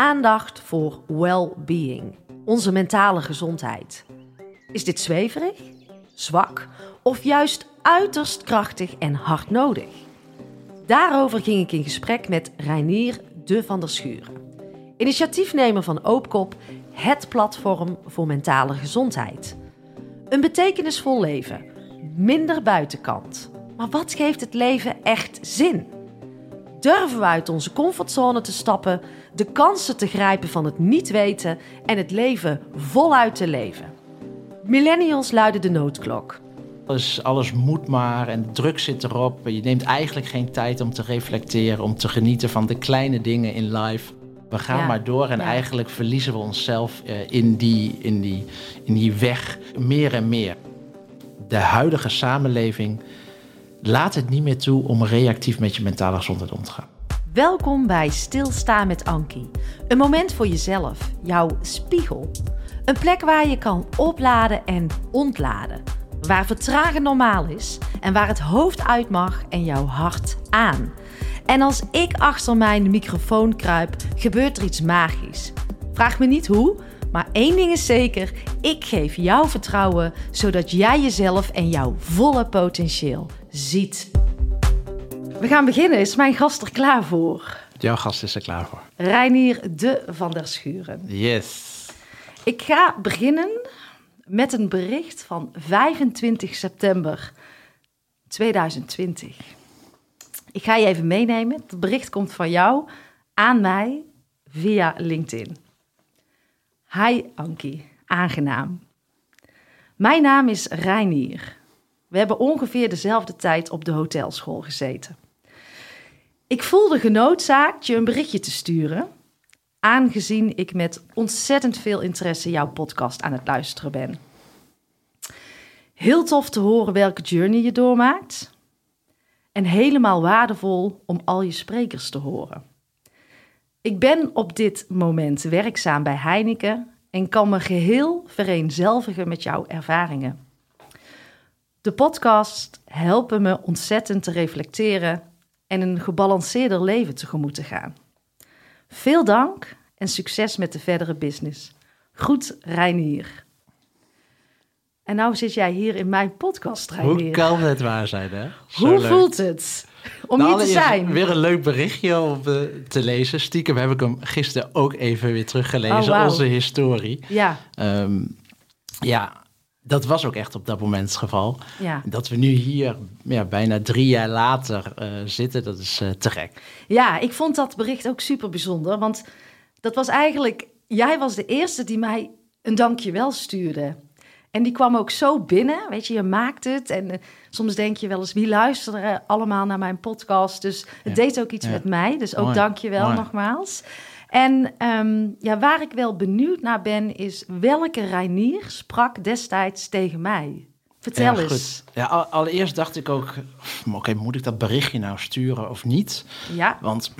Aandacht voor well-being, onze mentale gezondheid. Is dit zweverig, zwak of juist uiterst krachtig en hard nodig? Daarover ging ik in gesprek met Reinier de van der Schuren, initiatiefnemer van Oopkop, het platform voor mentale gezondheid. Een betekenisvol leven, minder buitenkant. Maar wat geeft het leven echt zin? Durven we uit onze comfortzone te stappen, de kansen te grijpen van het niet weten en het leven voluit te leven? Millennials luiden de noodklok. Alles, alles moet maar en de druk zit erop. Je neemt eigenlijk geen tijd om te reflecteren, om te genieten van de kleine dingen in life. We gaan Ja, maar door en ja. eigenlijk verliezen we onszelf eh, in, die, in, die, in die weg meer en meer. De huidige samenleving laat het niet meer toe om reactief met je mentale gezondheid om te gaan. Welkom bij Stilstaan met Ankie. Een moment voor jezelf, jouw spiegel. Een plek waar je kan opladen en ontladen. Waar vertragen normaal is en waar het hoofd uit mag en jouw hart aan. En als ik achter mijn microfoon kruip, gebeurt er iets magisch. Vraag me niet hoe, maar één ding is zeker: ik geef jou vertrouwen zodat jij jezelf en jouw volle potentieel ziet. We gaan beginnen. Is mijn gast er klaar voor? Jouw gast is er klaar voor. Reinier de van der Schuren. Yes. Ik ga beginnen met een bericht van 25 september 2020. Ik ga je even meenemen. Het bericht komt van jou aan mij via LinkedIn. Hi Ankie, aangenaam. Mijn naam is Reinier. We hebben ongeveer dezelfde tijd op de hotelschool gezeten. Ik voelde genoodzaakt je een berichtje te sturen, aangezien ik met ontzettend veel interesse jouw podcast aan het luisteren ben. Heel tof te horen welke journey je doormaakt. En helemaal waardevol om al je sprekers te horen. Ik ben op dit moment werkzaam bij Heineken en kan me geheel vereenzelvigen met jouw ervaringen. De podcast helpen me ontzettend te reflecteren en een gebalanceerder leven tegemoet te gaan. Veel dank en succes met de verdere business. Groet Reinier. En nou zit jij hier in mijn podcast, Reinier. Hoe kan het waar zijn, hè? Zo Hoe leuk. voelt het om Nou, hier te zijn? Weer een leuk berichtje om eh, te lezen. Stiekem heb ik hem gisteren ook even weer teruggelezen, Oh, wauw. onze historie. Ja, Ehm, ja, dat was ook echt op dat moment het geval. ja. Dat we nu hier ja, bijna drie jaar later eh, zitten, dat is eh, te gek. ja, ik vond dat bericht ook super bijzonder. Want dat was eigenlijk... Jij was de eerste die mij een dankjewel stuurde. En die kwam ook zo binnen. Weet je, je maakt het. En eh, soms denk je wel eens, wie luistert er allemaal naar mijn podcast? Dus het Ja. deed ook iets Ja. met mij. Dus ook dankjewel nogmaals. En ehm, ja, waar ik wel benieuwd naar ben, is welke Reinier sprak destijds tegen mij? Vertel Ja, eens. goed. Ja, al- allereerst dacht ik ook, "Hm, oké, moet ik dat berichtje nou sturen of niet? Ja, Want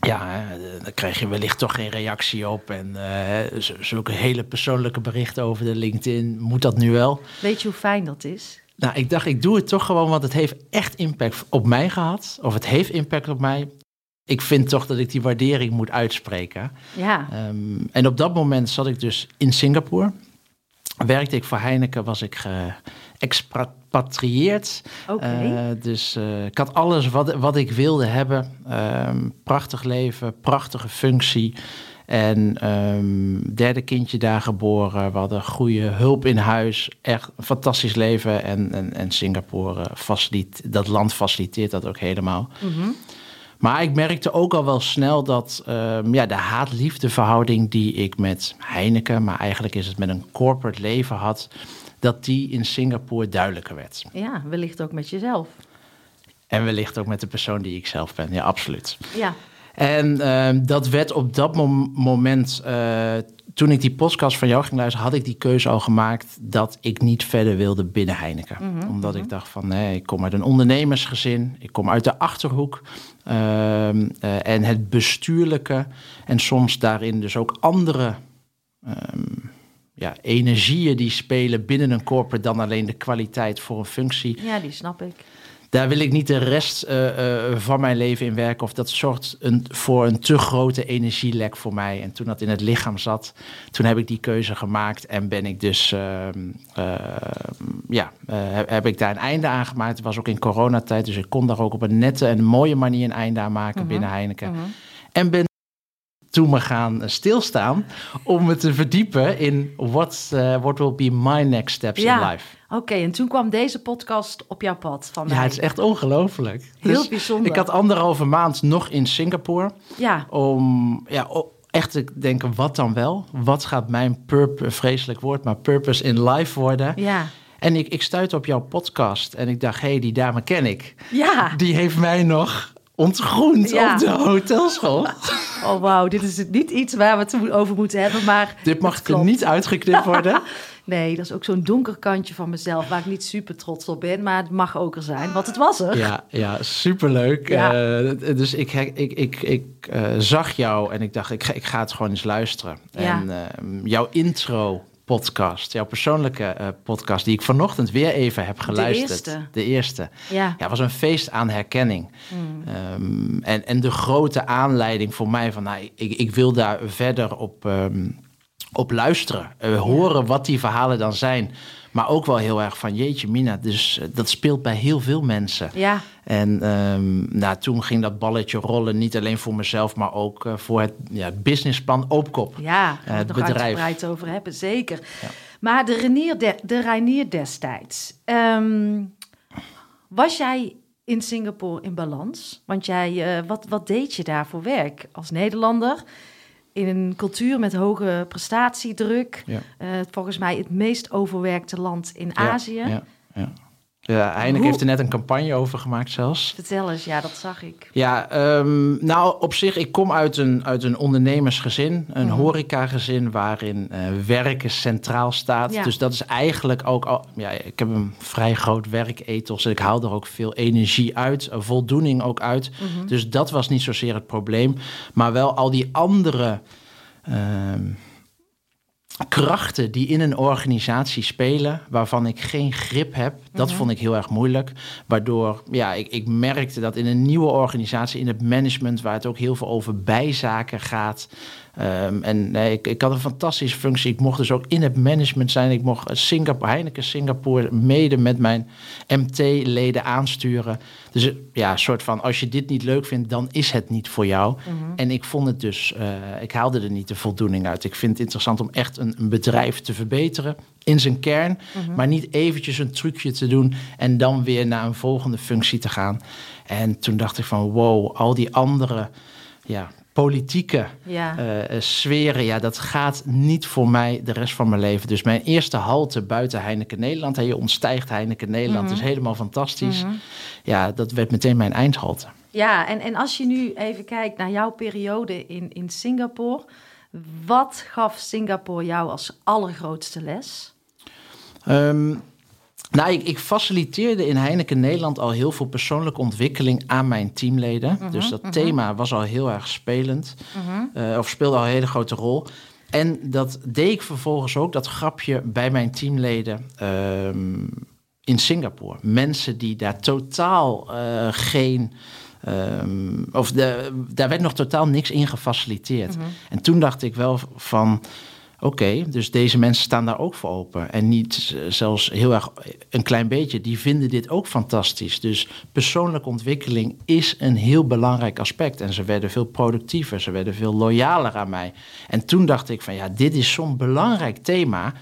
ja, hè, dan krijg je wellicht toch geen reactie op. En eh, zulke hele persoonlijke berichten over de LinkedIn, moet dat nu wel? weet je hoe fijn dat is? Nou, ik dacht, ik doe het toch gewoon, want het heeft echt impact op mij gehad. Of het heeft impact op mij. Ik vind toch dat ik die waardering moet uitspreken. Ja, Ehm, en op dat moment zat ik dus in Singapore. Werkte ik voor Heineken, was ik geëxpatrieerd. oké. Eh, dus eh, ik had alles wat, wat ik wilde hebben. Ehm, prachtig leven, prachtige functie. En ehm, derde kindje daar geboren. We hadden goede hulp in huis. Echt een fantastisch leven. En, en, en Singapore, eh, facilit, dat land faciliteert dat ook helemaal. Mhm. Maar ik merkte ook al wel snel dat ehm, ja, de haat-liefde verhouding die ik met Heineken, maar eigenlijk is het met een corporate leven had, dat die in Singapore duidelijker werd. ja, wellicht ook met jezelf. En wellicht ook met de persoon die ik zelf ben. Ja, absoluut. Ja, En ehm, dat werd op dat mom- moment, eh, toen ik die podcast van jou ging luisteren, had ik die keuze al gemaakt dat ik niet verder wilde binnen Heineken. Mhm, Omdat ik dacht van, nee, ik kom uit een ondernemersgezin, ik kom uit de achterhoek. ehm, eh, en het bestuurlijke en soms daarin dus ook andere ehm, ja, energieën die spelen binnen een corporate dan alleen de kwaliteit voor een functie ja, die snap ik. Daar wil ik niet de rest eh, eh, van mijn leven in werken. Of dat zorgt een, voor een te grote energielek voor mij. En toen dat in het lichaam zat, toen heb ik die keuze gemaakt. En ben ik dus, ehm, ja, heb ik daar een einde aan gemaakt. Het was ook in coronatijd, dus ik kon daar ook op een nette en mooie manier een einde aan maken mhm. binnen Heineken. Mhm. En ben toen me gaan stilstaan om me te verdiepen in what, uh, what will be my next steps in life. Oké, en toen kwam deze podcast op jouw pad van mij. Ja, het is echt ongelooflijk. Heel dus bijzonder. Ik had anderhalve maand nog in Singapore. Ja. Om ja, echt te denken, wat dan wel? Wat gaat mijn purpose, vreselijk woord, maar purpose in life worden? Ja. En ik, ik stuitte op jouw podcast en ik dacht, hé, hey, die dame ken ik. Ja. Die heeft mij nog ontgroend op de hotelschool. Oh wauw, dit is niet iets waar we het over moeten hebben, maar... Dit mag er niet uitgeknipt worden. nee, dat is ook zo'n donker kantje van mezelf waar ik niet super trots op ben, maar het mag ook er zijn, want het was er. Ja, ja superleuk. Ja. Uh, dus ik, ik, ik, ik uh, zag jou en ik dacht, ik ga, ik ga het gewoon eens luisteren. Ja. En uh, jouw intro podcast, jouw persoonlijke uh, podcast, die ik vanochtend weer even heb geluisterd. De eerste. De eerste. Ja. ja was een feest aan herkenning. Mm. Um, en, en de grote aanleiding voor mij van, nou, ik, ik wil daar verder op, um, op luisteren. Uh, horen wat die verhalen dan zijn. Maar ook wel heel erg van jeetje mina. Dus uh, dat speelt bij heel veel mensen. Ja. En um, nou, toen ging dat balletje rollen. Niet alleen voor mezelf, maar ook uh, voor het, ja, het businessplan Oopkop. Ja, uh, het bedrijf. uitgebreid over hebben, zeker. Ja. Maar de Reinier, de, de Reinier destijds. Um, was jij in Singapore in balans? Want jij, wat, wat deed je daar voor werk als Nederlander? In een cultuur met hoge prestatiedruk. Ja. Uh, volgens mij het meest overwerkte land in Azië. Ja, ja, ja. Heineken heeft er net een campagne over gemaakt zelfs. Vertel eens, ja, dat zag ik. Ja, um, nou op zich, ik kom uit een, uit een ondernemersgezin, een mm. horecagezin waarin uh, werken centraal staat. Ja. Dus dat is eigenlijk ook, al, ja, ik heb een vrij groot werkethos en ik haal er ook veel energie uit, voldoening ook uit. Mm -hmm. Dus dat was niet zozeer het probleem, maar wel al die andere... Uh, krachten die in een organisatie spelen, waarvan ik geen grip heb, dat mhm. vond ik heel erg moeilijk. Waardoor ja, ik, ik merkte dat in een nieuwe organisatie, in het management, waar het ook heel veel over bijzaken gaat, Um, en nee, ik, ik had een fantastische functie. Ik mocht dus ook in het management zijn. Ik mocht Singapore, Heineken Singapore mede met mijn MT-leden aansturen. Dus ja, een soort van, als je dit niet leuk vindt, dan is het niet voor jou. Mm-hmm. En ik vond het dus, uh, ik haalde er niet de voldoening uit. Ik vind het interessant om echt een, een bedrijf te verbeteren in zijn kern. Mm-hmm. Maar niet eventjes een trucje te doen en dan weer naar een volgende functie te gaan. En toen dacht ik van, wow, al die andere ja, politieke ja. uh, sferen, ja, dat gaat niet voor mij de rest van mijn leven. Dus mijn eerste halte buiten Heineken Nederland, en je ontstijgt Heineken Nederland, mm is helemaal fantastisch. Mm -hmm. Ja, dat werd meteen mijn eindhalte. Ja, en, en als je nu even kijkt naar jouw periode in, in Singapore, wat gaf Singapore jou als allergrootste les? Um, nou, ik, ik, faciliteerde in Heineken Nederland al heel veel persoonlijke ontwikkeling aan mijn teamleden. Mhm, dus dat mhm. thema was al heel erg spelend. Mhm. uh, of speelde al een hele grote rol. En dat deed ik vervolgens ook, dat grapje bij mijn teamleden um, in Singapore. Mensen die daar totaal uh, geen. Um, of de, daar werd nog totaal niks in gefaciliteerd. En toen dacht ik wel van Oké, dus deze mensen staan daar ook voor open. En niet zelfs heel erg een klein beetje. Die vinden dit ook fantastisch. Dus persoonlijke ontwikkeling is een heel belangrijk aspect. En ze werden veel productiever, ze werden veel loyaler aan mij. En toen dacht ik van ja, dit is zo'n belangrijk thema.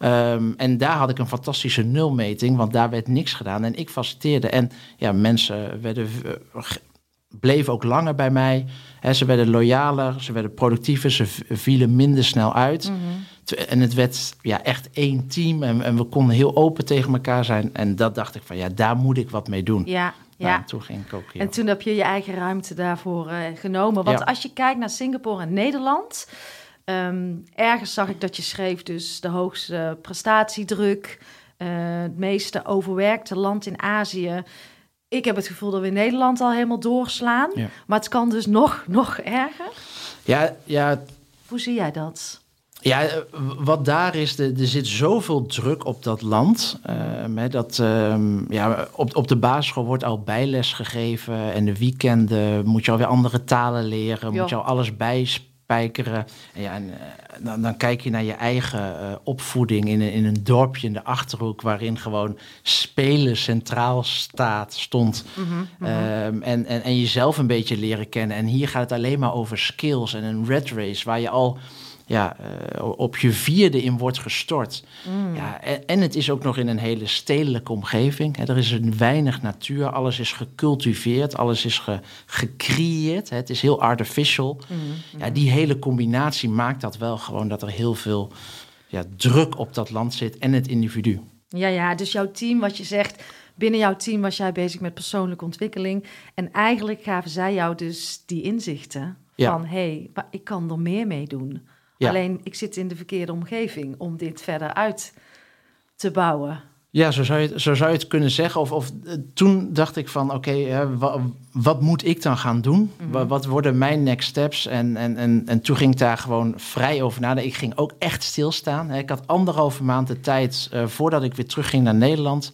Um, en daar had ik een fantastische nulmeting, want daar werd niks gedaan. En ik faciliteerde. En ja, mensen werden bleven ook langer bij mij. ze werden loyaler, ze werden productiever, ze vielen minder snel uit. Mhm. En het werd ja, echt één team en, en, we konden heel open tegen elkaar zijn. En dat dacht ik van ja, daar moet ik wat mee doen. Ja, nou, ja. toen ging ik ook En toen heb je je eigen ruimte daarvoor uh, genomen. Want als je kijkt naar Singapore en Nederland... Um, ergens zag ik dat je schreef dus de hoogste prestatiedruk... Uh, het meeste overwerkte land in Azië ik heb het gevoel dat we in Nederland al helemaal doorslaan. Maar het kan dus nog, nog erger. Ja, ja. Hoe zie jij dat? Ja, eh, wat daar is, er, er zit zoveel druk op dat land. Uh, dat, uh, ja, op, op de basisschool wordt al bijles gegeven. En de weekenden moet je alweer andere talen leren. Moet je al alles bijspijkeren. En ja, en, uh, dan, dan, kijk je naar je eigen opvoeding in een, in een dorpje in de Achterhoek... waarin gewoon spelen centraal staat, stond. Mm -hmm, en, en, en jezelf een beetje leren kennen. En hier gaat het alleen maar over skills en een red race... waar je al ja, uh, op je vierde in wordt gestort. Mm. Ja, en, en, het is ook nog in een hele stedelijke omgeving. Hè. Er is een weinig natuur, alles is gecultiveerd, alles is ge, gecreëerd. Hè. Het is heel artificial. Mm. Ja, die hele combinatie maakt dat wel gewoon dat er heel veel ja, druk op dat land zit en het individu. Ja, ja, dus jouw team, wat je zegt, binnen jouw team was jij bezig met persoonlijke ontwikkeling. En eigenlijk gaven zij jou dus die inzichten ja. van, hé, hey, ik kan er meer mee doen. Ja. Alleen ik zit in de verkeerde omgeving om dit verder uit te bouwen. Ja, zo zou je het, zo zou je het kunnen zeggen. Of, of toen dacht ik van, oké, wat, wat, moet ik dan gaan doen? Mm -hmm. Wat worden mijn next steps? En, en, en, en toen ging ik daar gewoon vrij over nadenken. Ik ging ook echt stilstaan. Ik had anderhalve maand de tijd uh, voordat ik weer terugging naar Nederland.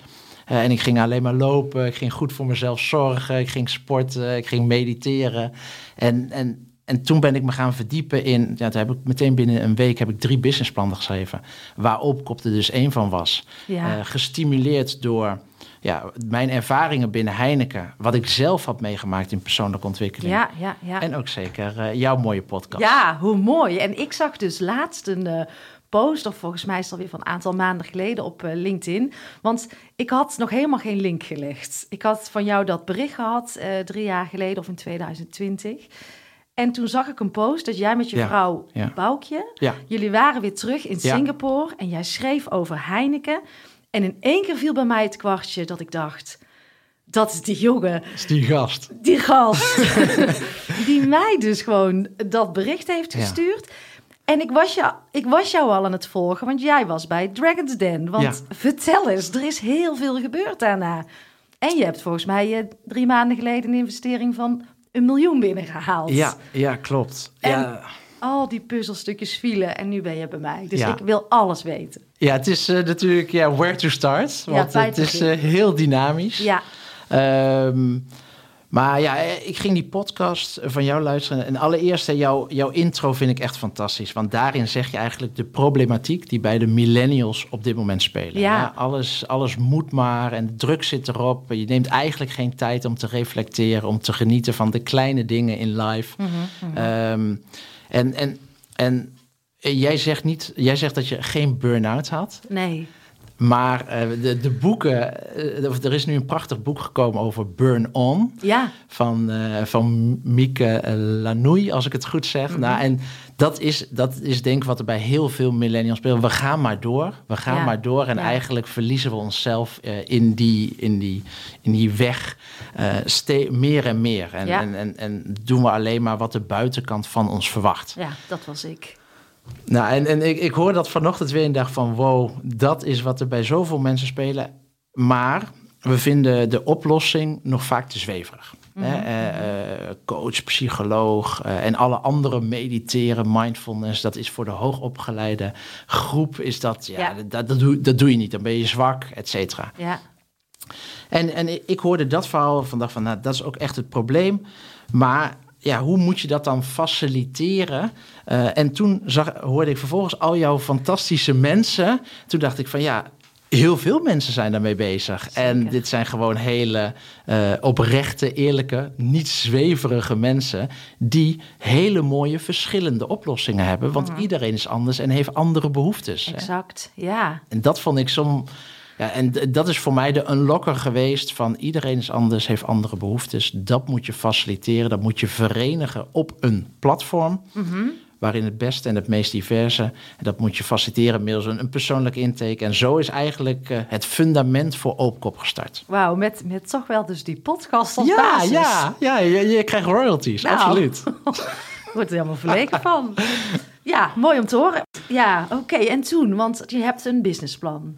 Uh, en ik ging alleen maar lopen. Ik ging goed voor mezelf zorgen. Ik ging sporten. Ik ging mediteren. En, en en toen ben ik me gaan verdiepen in, ja, toen heb ik meteen binnen een week heb ik drie businessplannen geschreven, waarop kop er dus één van was. Ja. Uh, gestimuleerd door ja, mijn ervaringen binnen Heineken, wat ik zelf had meegemaakt in persoonlijke ontwikkeling. Ja, ja, ja. En ook zeker uh, jouw mooie podcast. Ja, hoe mooi. En ik zag dus laatst een uh, post, of volgens mij is alweer van een aantal maanden geleden op uh, LinkedIn. Want ik had nog helemaal geen link gelegd. Ik had van jou dat bericht gehad drie jaar geleden of in 2020. En toen zag ik een post dat jij met je Ja, vrouw ja. Boukje, Ja. jullie waren weer terug in. Singapore en jij schreef over Heineken. En in één keer viel bij mij het kwartje dat ik dacht, dat is die jongen, is die gast. die gast, die mij dus gewoon dat bericht heeft gestuurd. En ik was, jou, ik was jou al aan het volgen, want jij was bij Dragon's Den. Want vertel eens, er is heel veel gebeurd daarna. En je hebt volgens mij eh, drie maanden geleden een investering van een miljoen binnengehaald. Ja, ja, klopt. En- Ja, Al die puzzelstukjes vielen en nu ben je bij mij. Dus Ja. ik wil alles weten. ja het is eh, natuurlijk ja, where to start. Want het is eh, heel dynamisch. Ja, Ehm, maar ja, eh, ik ging die podcast van jou luisteren. En allereerst, jouw, jouw intro vind ik echt fantastisch. Want daarin zeg je eigenlijk de problematiek die bij de millennials op dit moment spelen. Ja. Alles, alles moet maar en de druk zit erop. Je neemt eigenlijk geen tijd om te reflecteren, om te genieten van de kleine dingen in life. Ehm, en, en, en jij zegt, niet, jij zegt dat je geen burn-out had. nee. Maar eh, de, de boeken, eh, er is nu een prachtig boek gekomen over Burn On. Ja, Van, eh, van Mieke Lanouille, als ik het goed zeg. Mhm. nou, en dat is, dat is denk ik wat er bij heel veel millennials speelt. We gaan maar door. We gaan Ja. maar door. En Ja. eigenlijk verliezen we onszelf in, die, in, die, in die weg meer en meer. En, Ja. en, en, en doen we alleen maar wat de buitenkant van ons verwacht. ja, dat was ik. Nou, en, en ik, ik hoor dat vanochtend weer en dacht van... wow, dat is wat er bij zoveel mensen spelen. Maar we vinden de oplossing nog vaak te zweverig. Hè, eh, eh, coach, psycholoog eh, en alle andere mediteren, mindfulness... dat is voor de hoogopgeleide groep, is dat... Ja, Ja. Dat, dat, doe, dat doe je niet, dan ben je zwak, et cetera. Ja, En, en ik- hoorde dat verhaal van dacht van, nou, dat is ook echt het probleem. Maar ja, hoe moet je dat dan faciliteren? Eh, en toen zag, hoorde ik vervolgens al jouw fantastische mensen. Toen dacht ik van ja, heel veel mensen zijn daarmee bezig. En dit zijn gewoon hele eh, oprechte, eerlijke, niet zweverige mensen... die hele mooie verschillende oplossingen hebben. Want iedereen is anders en heeft andere behoeftes. hè. exact. Ja, En dat vond ik zo. Ja, en dat is voor mij de unlocker geweest van iedereen is anders, heeft andere behoeftes. Dat moet je faciliteren, dat moet je verenigen op een platform. Waarin het beste en het meest diverse. En dat moet je faciliteren middels een, een persoonlijke intake. En zo is eigenlijk eh, het fundament voor Oopkop gestart. wauw, met, met toch wel dus die podcast als Ja, basis. ja, ja je, je krijgt royalties, Nou. absoluut. Ik word er helemaal verlegen van. Ja, mooi om te horen. Ja, oké. En toen, want je hebt een businessplan.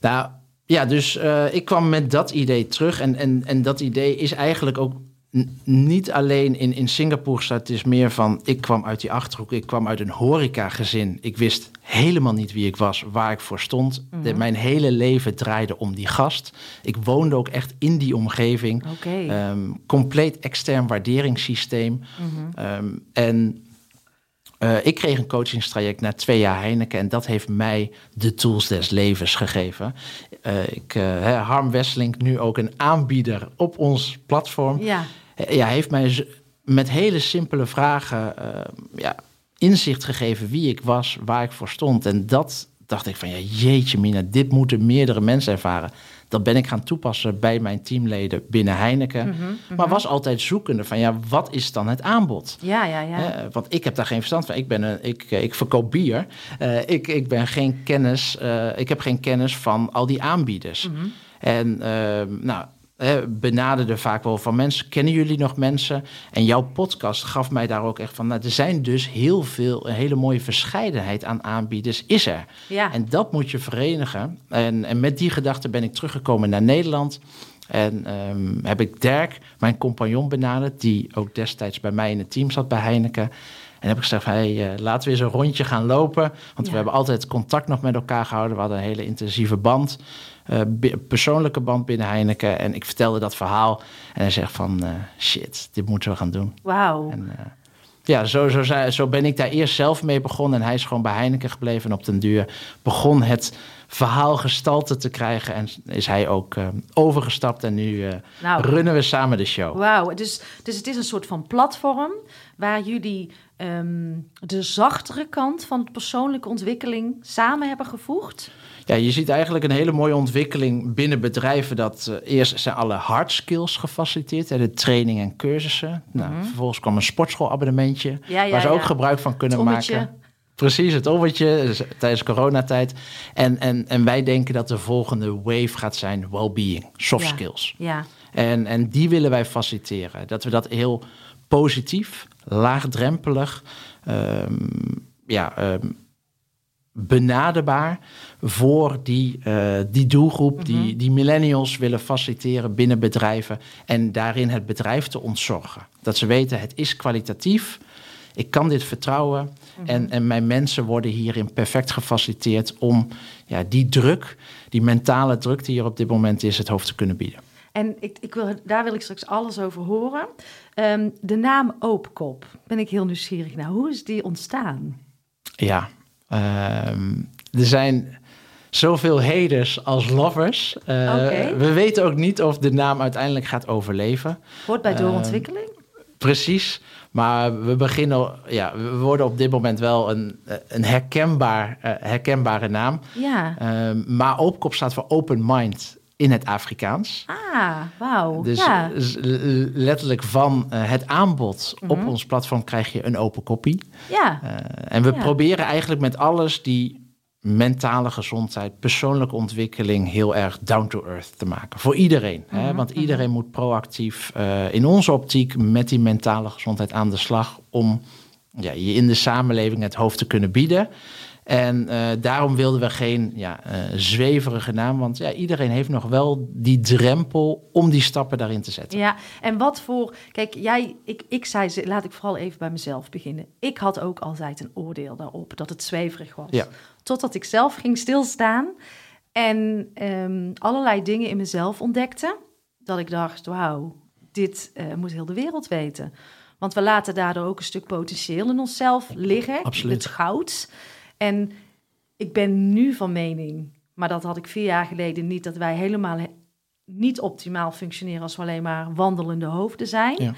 Nou ja, dus eh, ik kwam met dat idee terug. En, en, en dat idee is eigenlijk ook niet alleen in, in Singapore staat, het is meer van, ik kwam uit die Achterhoek, ik kwam uit een horecagezin. Ik wist helemaal niet wie ik was, waar ik voor stond. De- mijn hele leven draaide om die gast. Ik woonde ook echt in die omgeving. Ehm, compleet extern waarderingssysteem. Ehm, en eh, ik kreeg een coachingstraject na twee jaar Heineken en dat heeft mij de tools des levens gegeven. Eh, ik, eh, Harm Wesseling, nu ook een aanbieder op ons platform, ja. ja, heeft mij met hele simpele vragen ja, inzicht gegeven wie ik was, waar ik voor stond. En dat dacht ik van, ja, jeetje mina, dit moeten meerdere mensen ervaren. Dat ben ik gaan toepassen bij mijn teamleden binnen Heineken. Maar was altijd zoekende van, ja, wat is dan het aanbod? Ja, ja, ja. Hè, want ik heb daar geen verstand van. Ik, ben een, ik, eh, ik verkoop bier. Eh, ik, ik, ben geen kennis, eh, ik heb geen kennis van al die aanbieders. En ehm, nou, benaderde vaak wel van mensen. Kennen jullie nog mensen? En jouw podcast gaf mij daar ook echt van. Nou, er zijn dus heel veel, een hele mooie verscheidenheid aan aanbieders is er. ja. En dat moet je verenigen. En, en met die gedachte ben ik teruggekomen naar Nederland. En ehm, heb ik Dirk, mijn compagnon, benaderd, die ook destijds bij mij in het team zat bij Heineken. En heb ik gezegd, hey, eh, laten we eens een rondje gaan lopen. Want Ja. we hebben altijd contact nog met elkaar gehouden. We hadden een hele intensieve band, eh, persoonlijke band binnen Heineken. En ik vertelde dat verhaal. En hij zegt van, eh, shit, dit moeten we gaan doen. Wauw. En, eh, ja, zo, zo, zo ben ik daar eerst zelf mee begonnen. En hij is gewoon bij Heineken gebleven. En op den duur begon het verhaal gestalte te krijgen. En is hij ook overgestapt. En nu Nou. runnen we samen de show. Wauw, dus, dus het is een soort van platform waar jullie ehm, de zachtere kant van persoonlijke ontwikkeling samen hebben gevoegd. Ja, je ziet eigenlijk een hele mooie ontwikkeling binnen bedrijven. Dat eh, eerst zijn alle hard skills gefaciliteerd. Hè, de training en cursussen. Nou, vervolgens kwam een sportschoolabonnementje. Mhm. Ja, ja, waar ze ook gebruik van kunnen maken. Precies, het ommetje dus tijdens coronatijd. En, en, en wij denken dat de volgende wave gaat zijn well-being, soft skills. Ja, En, en die willen wij faciliteren. Dat we dat heel positief, laagdrempelig, ehm, ja, ehm, benaderbaar voor die, eh, die doelgroep, die, die millennials willen faciliteren binnen bedrijven. En daarin het bedrijf te ontzorgen. Dat ze weten, het is kwalitatief. Ik kan dit vertrouwen. en, en mijn mensen worden hierin perfect gefaciliteerd om ja, die druk, die mentale druk die er op dit moment is, het hoofd te kunnen bieden. en ik, ik wil, daar wil ik straks alles over horen. Ehm, de naam Oopkop, ben ik heel nieuwsgierig naar. Hoe is die ontstaan? Ja, ehm, er zijn zoveel haters als lovers. Eh. We weten ook niet of de naam uiteindelijk gaat overleven. Hoort bij Ehm, doorontwikkeling? Precies. Maar we beginnen, ja, we worden op dit moment wel een, een herkenbaar, eh, herkenbare naam. ja. Ehm, maar Oopkop staat voor Open Mind in het Afrikaans. Ah, wauw. Dus ja. letterlijk van eh, het aanbod op Mhm. ons platform krijg je een open kopie. ja. Eh, en we Ja. proberen eigenlijk met alles die mentale gezondheid, persoonlijke ontwikkeling heel erg down to earth te maken. Voor iedereen. Hè? Mhm, Want iedereen moet proactief eh, in onze optiek met die mentale gezondheid aan de slag om ja, je in de samenleving het hoofd te kunnen bieden. En eh, daarom wilden we geen ja, eh, zweverige naam, want ja, iedereen heeft nog wel die drempel om die stappen daarin te zetten. Ja, en wat voor... Kijk, jij, ik, ik zei, ze- laat ik vooral even bij mezelf beginnen. Ik had ook altijd een oordeel daarop, dat het zweverig was. Ja. Totdat ik zelf ging stilstaan en ehm, allerlei dingen in mezelf ontdekte. Dat ik dacht, wauw, dit eh, moet heel de wereld weten. Want we laten daardoor ook een stuk potentieel in onszelf liggen. Absoluut. Het goud. En ik ben nu van mening, maar dat had ik vier jaar geleden niet, dat wij helemaal he- niet optimaal functioneren als we alleen maar wandelende hoofden zijn. Ja.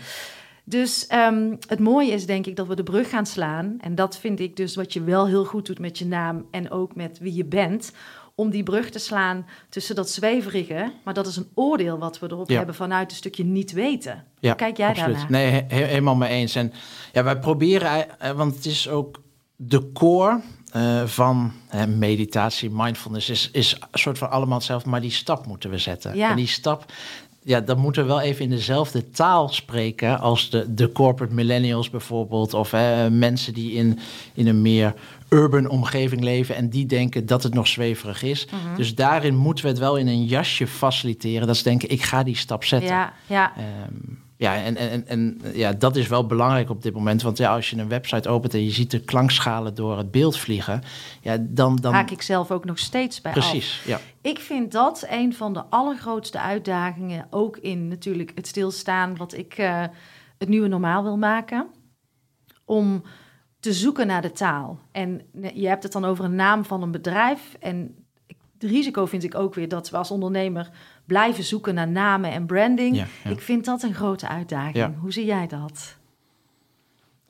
Dus ehm, het mooie is denk ik dat we de brug gaan slaan. En dat vind ik dus wat je wel heel goed doet met je naam en ook met wie je bent. Om die brug te slaan tussen dat zweverige, maar dat is een oordeel wat we erop Ja. hebben vanuit een stukje niet weten. Ja, Kijk jij absoluut. daarnaar? Nee, he- he- helemaal mee eens. En ja, wij proberen, eh, want het is ook de core eh, van hè, meditatie, mindfulness, is, is een soort van allemaal hetzelfde, maar die stap moeten we zetten. Ja. En die stap, ja, dan moeten we wel even in dezelfde taal spreken als de, de corporate millennials bijvoorbeeld, of hè, mensen die in, in een meer urban omgeving leven en die denken dat het nog zweverig is. Mhm. Dus daarin moeten we het wel in een jasje faciliteren. Dat ze denken, ik ga die stap zetten. Ja, ja. Ehm, Ja, en, en, en ja, dat is wel belangrijk op dit moment. Want ja, als je een website opent en je ziet de klankschalen door het beeld vliegen, ja, dan, dan... haak ik zelf ook nog steeds bij Precies, af. ja. Ik vind dat een van de allergrootste uitdagingen, ook in natuurlijk het stilstaan wat ik uh, het nieuwe normaal wil maken. Om te zoeken naar de taal. En je hebt het dan over een naam van een bedrijf. En het risico vind ik ook weer dat we als ondernemer blijven zoeken naar namen en branding. Ik vind dat een grote uitdaging. Hoe zie jij dat?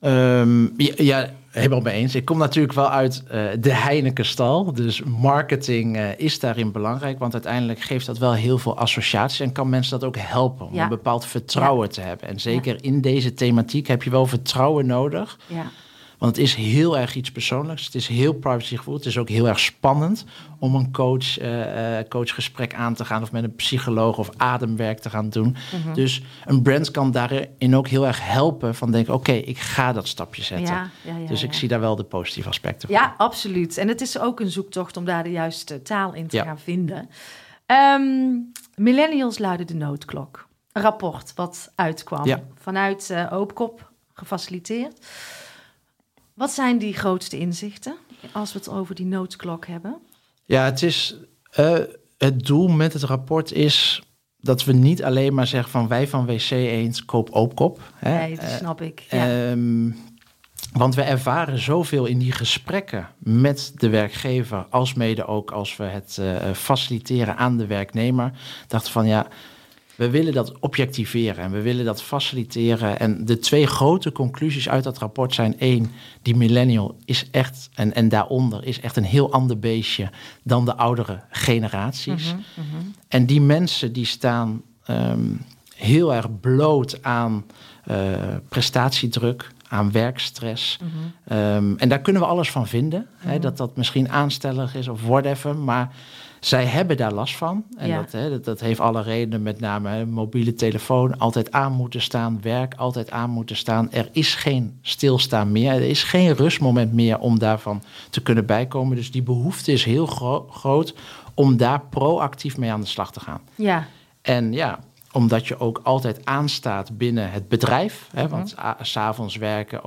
Um, ja, helemaal mee eens. Ik kom natuurlijk wel uit uh, de Heineken-stal. Dus marketing uh, is daarin belangrijk. Want uiteindelijk geeft dat wel heel veel associaties. En kan mensen dat ook helpen om een bepaald vertrouwen te hebben. En zeker in deze thematiek heb je wel vertrouwen nodig. Want het is heel erg iets persoonlijks. Het is heel privacygevoel. Het is ook heel erg spannend om een coach, uh, coachgesprek aan te gaan... of met een psycholoog of ademwerk te gaan doen. Mhm. Dus een brand kan daarin ook heel erg helpen van denken... oké, ik ga dat stapje zetten. Ja, ja, ja, dus ik zie daar wel de positieve aspecten van. Ja, absoluut. En het is ook een zoektocht om daar de juiste taal in te gaan vinden. Um, millennials luiden de noodklok. Een rapport wat uitkwam vanuit uh, Oopkop, gefaciliteerd... Wat zijn die grootste inzichten als we het over die noodklok hebben? Ja, het is uh, het doel met het rapport is dat we niet alleen maar zeggen van wij van WC eens koop oopkop. Hè? Nee, dat snap ik. Ja. Um, want we ervaren zoveel in die gesprekken met de werkgever, als mede ook als we het uh, faciliteren aan de werknemer. Dachten van ja, we willen dat objectiveren en we willen dat faciliteren. En de twee grote conclusies uit dat rapport zijn: één, die millennial is echt, en, en daaronder is echt een heel ander beestje dan de oudere generaties. Mhm, mhm. En die mensen die staan ehm, heel erg bloot aan uh, prestatiedruk, aan werkstress. Mhm. Ehm, en daar kunnen we alles van vinden. Hè, dat dat misschien aanstellig is of whatever. Maar zij hebben daar last van. En dat, hè, dat, dat, heeft alle redenen, met name hè, mobiele telefoon, altijd aan moeten staan, werk altijd aan moeten staan. Er is geen stilstaan meer, er is geen rustmoment meer om daarvan te kunnen bijkomen. Dus die behoefte is heel groot om daar proactief mee aan de slag te gaan. Ja. En ja, omdat je ook altijd aanstaat binnen het bedrijf. Hè, mhm. Want s'avonds werken,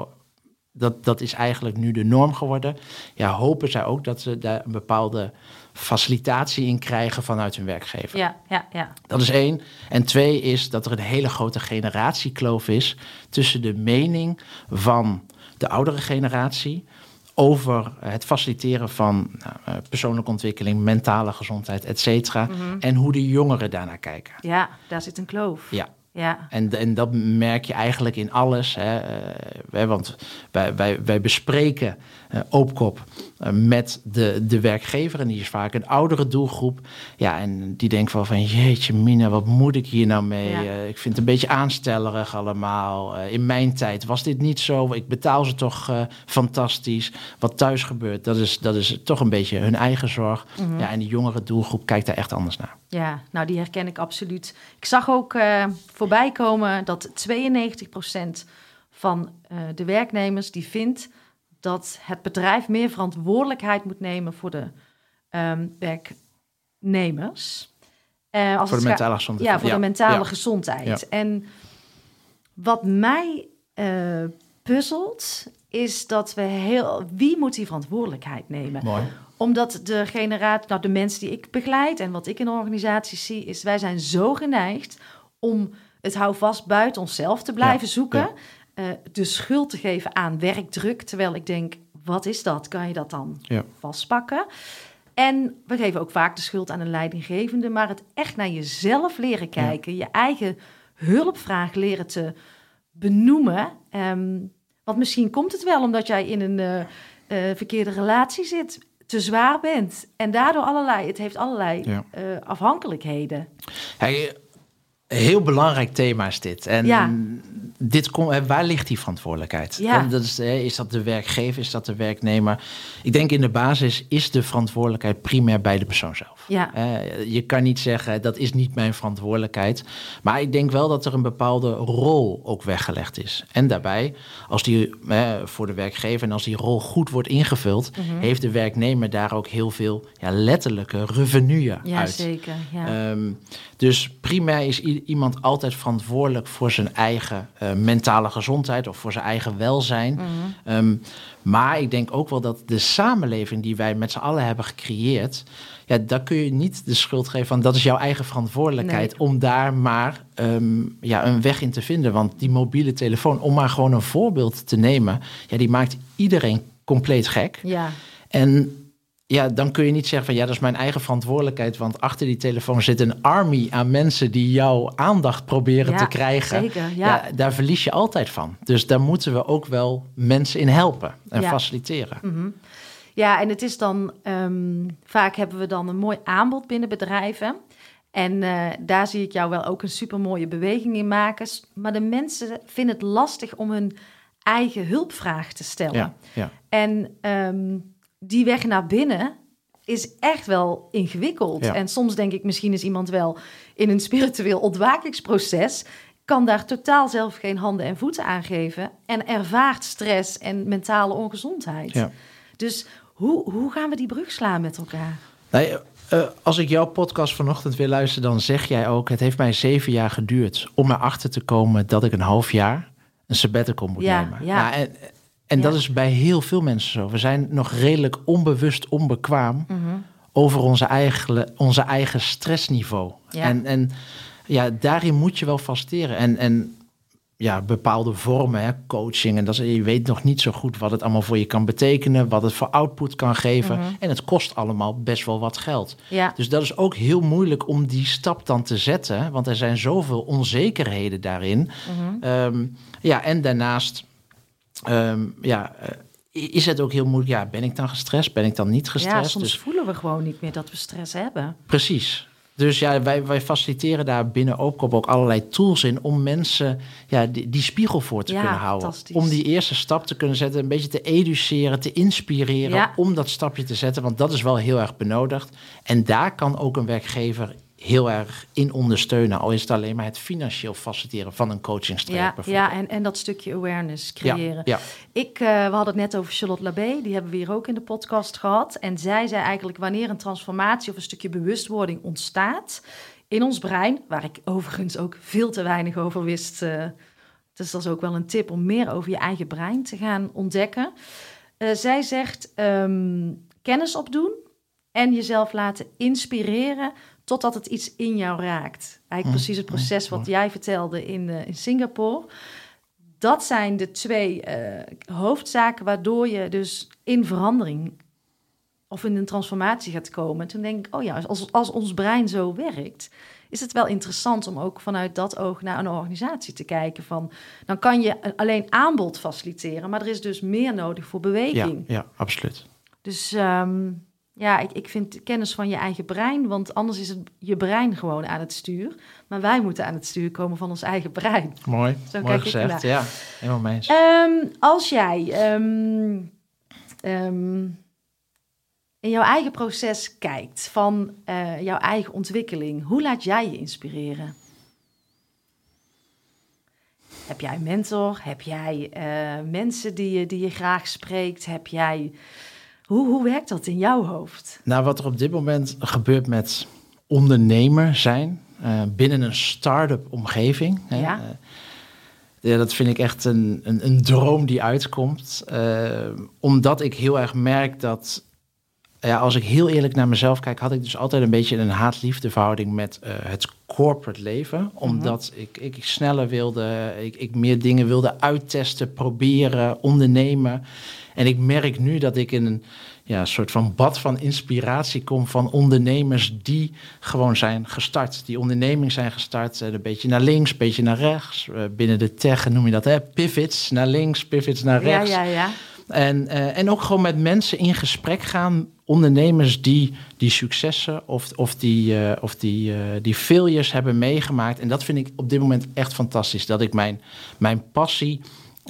dat, dat is eigenlijk nu de norm geworden. Ja, hopen zij ook dat ze daar een bepaalde facilitatie in krijgen vanuit hun werkgever. Ja, ja, ja. Dat is één. En twee is dat er een hele grote generatiekloof is tussen de mening van de oudere generatie over het faciliteren van nou, eh, persoonlijke ontwikkeling, mentale gezondheid, et cetera. Mhm. En hoe de jongeren daarnaar kijken. Ja, daar zit een kloof. Ja. Ja. En, en dat merk je eigenlijk in alles. Hè. Uh, want wij, wij, wij bespreken Oopkop uh, met de, de werkgever. En die is vaak een oudere doelgroep. Ja, en die denkt wel van... jeetje mina, wat moet ik hier nou mee? ik vind het een beetje aanstellerig allemaal. in mijn tijd was dit niet zo. Ik betaal ze toch fantastisch. Wat thuis gebeurt, dat is, dat is toch een beetje hun eigen zorg. Mhm. Ja, en die jongere doelgroep kijkt daar echt anders naar. Ja, nou die herken ik absoluut. Ik zag ook voorbij komen dat 92% van de werknemers die vindt dat het bedrijf meer verantwoordelijkheid moet nemen voor de um, werknemers. Uh, als voor de mentale gezondheid. Ja, voor de mentale gezondheid. En wat mij uh, puzzelt, is dat we heel... Wie moet die verantwoordelijkheid nemen? Mooi omdat de generatie, nou de mensen die ik begeleid en wat ik in organisaties zie, is wij zijn zo geneigd om het houvast buiten onszelf te blijven zoeken. Uh, de schuld te geven aan werkdruk. Terwijl ik denk, wat is dat? Kan je dat dan vastpakken? En we geven ook vaak de schuld aan een leidinggevende. Maar het echt naar jezelf leren kijken. Je eigen hulpvraag leren te benoemen. Um, want misschien komt het wel omdat jij in een uh, uh, verkeerde relatie zit te zwaar bent. En daardoor allerlei, het heeft allerlei ja. afhankelijkheden. Hey, heel belangrijk thema is dit. En dit waar ligt die verantwoordelijkheid? Ja. Dat is, is dat de werkgever, is dat de werknemer? Ik denk in de basis is de verantwoordelijkheid primair bij de persoon zelf. Ja. je kan niet zeggen dat is niet mijn verantwoordelijkheid. Maar ik denk wel dat er een bepaalde rol ook weggelegd is. En daarbij, als die voor de werkgever en als die rol goed wordt ingevuld, Mhm. heeft de werknemer daar ook heel veel ja, letterlijke revenue Ja, uit. zeker. Ja. Ehm, dus primair is iemand altijd verantwoordelijk voor zijn eigen eh, mentale gezondheid of voor zijn eigen welzijn. Mhm. Ehm, maar ik denk ook wel dat de samenleving die wij met z'n allen hebben gecreëerd, ja, daar kun je niet de schuld geven van dat is jouw eigen verantwoordelijkheid Nee. om daar maar ehm, ja, een weg in te vinden. Want die mobiele telefoon, om maar gewoon een voorbeeld te nemen, ja, die maakt iedereen compleet gek. ja. En ja, dan kun je niet zeggen van ja, dat is mijn eigen verantwoordelijkheid. Want achter die telefoon zit een army aan mensen die jouw aandacht proberen Ja, te krijgen. zeker, ja. daar verlies je altijd van. Dus daar moeten we ook wel mensen in helpen en Ja. faciliteren. Mhm. Ja, en het is dan ehm, vaak hebben we dan een mooi aanbod binnen bedrijven. En eh, daar zie ik jou wel ook een super mooie beweging in maken. Maar de mensen vinden het lastig om hun eigen hulpvraag te stellen. Ja, ja. En ehm, die weg naar binnen is echt wel ingewikkeld. Ja. En soms denk ik, misschien is iemand wel in een spiritueel ontwakingsproces, kan daar totaal zelf geen handen en voeten aan geven en ervaart stress en mentale ongezondheid. Ja. Dus hoe, hoe gaan we die brug slaan met elkaar? Nee, eh, als ik jouw podcast vanochtend weer luister, dan zeg jij ook: het heeft mij zeven jaar geduurd om erachter te komen dat ik een half jaar een sabbatical moet Ja, nemen. ja. en en dat is bij heel veel mensen zo. We zijn nog redelijk onbewust onbekwaam over onze eigen, onze eigen stressniveau. Ja. En, en ja, daarin moet je wel vasteren. En, en ja, bepaalde vormen, hè, coaching. En dat is, je weet nog niet zo goed wat het allemaal voor je kan betekenen, wat het voor output kan geven. En het kost allemaal best wel wat geld. Ja, Dus dat is ook heel moeilijk om die stap dan te zetten, want er zijn zoveel onzekerheden daarin. Ehm, ja, en daarnaast ehm, ja, eh, is het ook heel moeilijk. Ja, ben ik dan gestrest? Ben ik dan niet ja gestrest? soms Dus voelen we gewoon niet meer dat we stress hebben. Precies. Dus ja, wij, wij faciliteren daar binnen Oopkop ook allerlei tools in om mensen ja, die, die spiegel voor te Ja, kunnen houden. Om die eerste stap te kunnen zetten, een beetje te educeren, te inspireren Ja. om dat stapje te zetten. Want dat is wel heel erg benodigd. En daar kan ook een werkgever heel erg in ondersteunen. Al is het alleen maar het financieel faciliteren van een coachingstraject Ja, bijvoorbeeld. ja en, en dat stukje awareness creëren. ja. Ik, eh, we hadden het net over Charlotte Labé, die hebben we hier ook in de podcast gehad. En zij zei eigenlijk wanneer een transformatie of een stukje bewustwording ontstaat in ons brein, waar ik overigens ook veel te weinig over wist. eh, dus dat is ook wel een tip om meer over je eigen brein te gaan ontdekken. Eh, zij zegt ehm, kennis opdoen en jezelf laten inspireren totdat het iets in jou raakt. Eigenlijk Mm, precies het proces wat jij vertelde in, eh, in Singapore. Dat zijn de twee eh, hoofdzaken waardoor je dus in verandering of in een transformatie gaat komen. En toen denk ik, oh ja, als, als ons brein zo werkt, is het wel interessant om ook vanuit dat oog naar een organisatie te kijken. Van, dan kan je alleen aanbod faciliteren, maar er is dus meer nodig voor Ja, beweging. ja, absoluut. Dus ehm, ja, ik, ik vind kennis van je eigen brein, want anders is het je brein gewoon aan het stuur. Maar wij moeten aan het stuur komen van ons eigen brein. Mooi, Zo mooi gezegd. Ja, helemaal mee eens. Ehm, als jij ehm, ehm, in jouw eigen proces kijkt van eh, jouw eigen ontwikkeling, hoe laat jij je inspireren? Heb jij een mentor? Heb jij eh, mensen die je, die je graag spreekt? Heb jij... Hoe, hoe werkt dat in jouw hoofd? Nou, wat er op dit moment gebeurt met ondernemer zijn eh, binnen een start-up omgeving. hè, Ja. eh, ja, dat vind ik echt een, een, een droom die uitkomt. eh, omdat ik heel erg merk dat, ja, als ik heel eerlijk naar mezelf kijk, had ik dus altijd een beetje een haat-liefde verhouding met het corporate leven. Omdat ik, ik sneller wilde, ik, ik meer dingen wilde uittesten, proberen, ondernemen. En ik merk nu dat ik in een ja, soort van bad van inspiratie kom van ondernemers die gewoon zijn gestart. Die onderneming zijn gestart, eh, een beetje naar links, een beetje naar rechts. Eh, binnen de tech noem je dat, hè? pivots naar links, pivots naar Ja, rechts. ja, ja. En, uh, en ook gewoon met mensen in gesprek gaan. Ondernemers die die successen of, of, die, uh, of die, uh, die failures hebben meegemaakt. En dat vind ik op dit moment echt fantastisch. Dat ik mijn, mijn passie.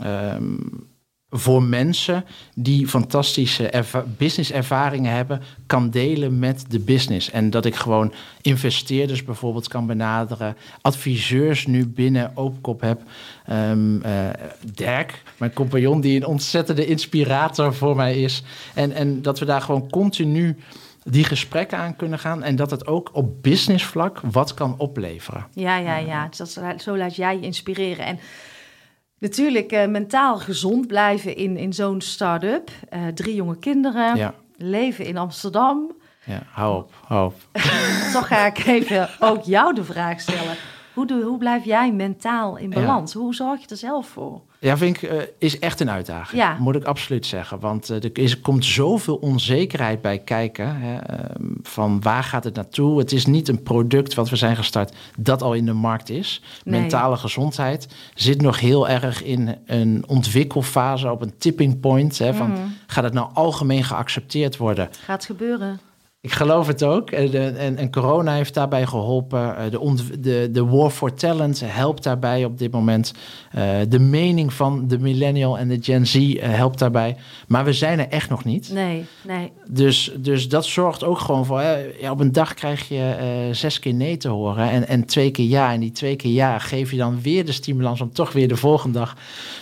Um, voor mensen die fantastische erva businesservaringen hebben, kan delen met de business. En dat ik gewoon investeerders bijvoorbeeld kan benaderen, adviseurs nu binnen Openkop heb. Um, Dirk, mijn compagnon, die een ontzettende inspirator voor mij is. En, en dat we daar gewoon continu die gesprekken aan kunnen gaan en dat het ook op businessvlak wat kan opleveren. Ja, ja, ja. Dus dat, zo laat jij je inspireren. En natuurlijk uh, mentaal gezond blijven in, in zo'n start-up. Uh, drie jonge kinderen, ja. leven in Amsterdam. Ja, hou op, hou op. Toch ga ik even ook jou de vraag stellen. Hoe, doe, hoe blijf jij mentaal in balans? Ja. Hoe zorg je er zelf voor? Ja, vind ik, uh, is echt een uitdaging. Ja. Moet ik absoluut zeggen. Want uh, er, is, er komt zoveel onzekerheid bij kijken. Hè, uh, van waar gaat het naartoe? Het is niet een product wat we zijn gestart dat al in de markt is. Nee. Mentale gezondheid zit nog heel erg in een ontwikkelfase, op een tipping point. Hè, van, mm. Gaat het nou algemeen geaccepteerd worden? Gaat gebeuren. Ik geloof het ook. En, en, en corona heeft daarbij geholpen. Eh, de, de, de war for talent helpt daarbij op dit moment. Uh, de mening van de millennial en de Gen Z uh, helpt daarbij. Maar we zijn er echt nog niet. Nee, nee. Dus, dus dat zorgt ook gewoon voor... Ja, op een dag krijg je zes keer nee te horen en, en twee keer ja. En die twee keer ja geef je dan weer de stimulans... om toch weer de volgende dag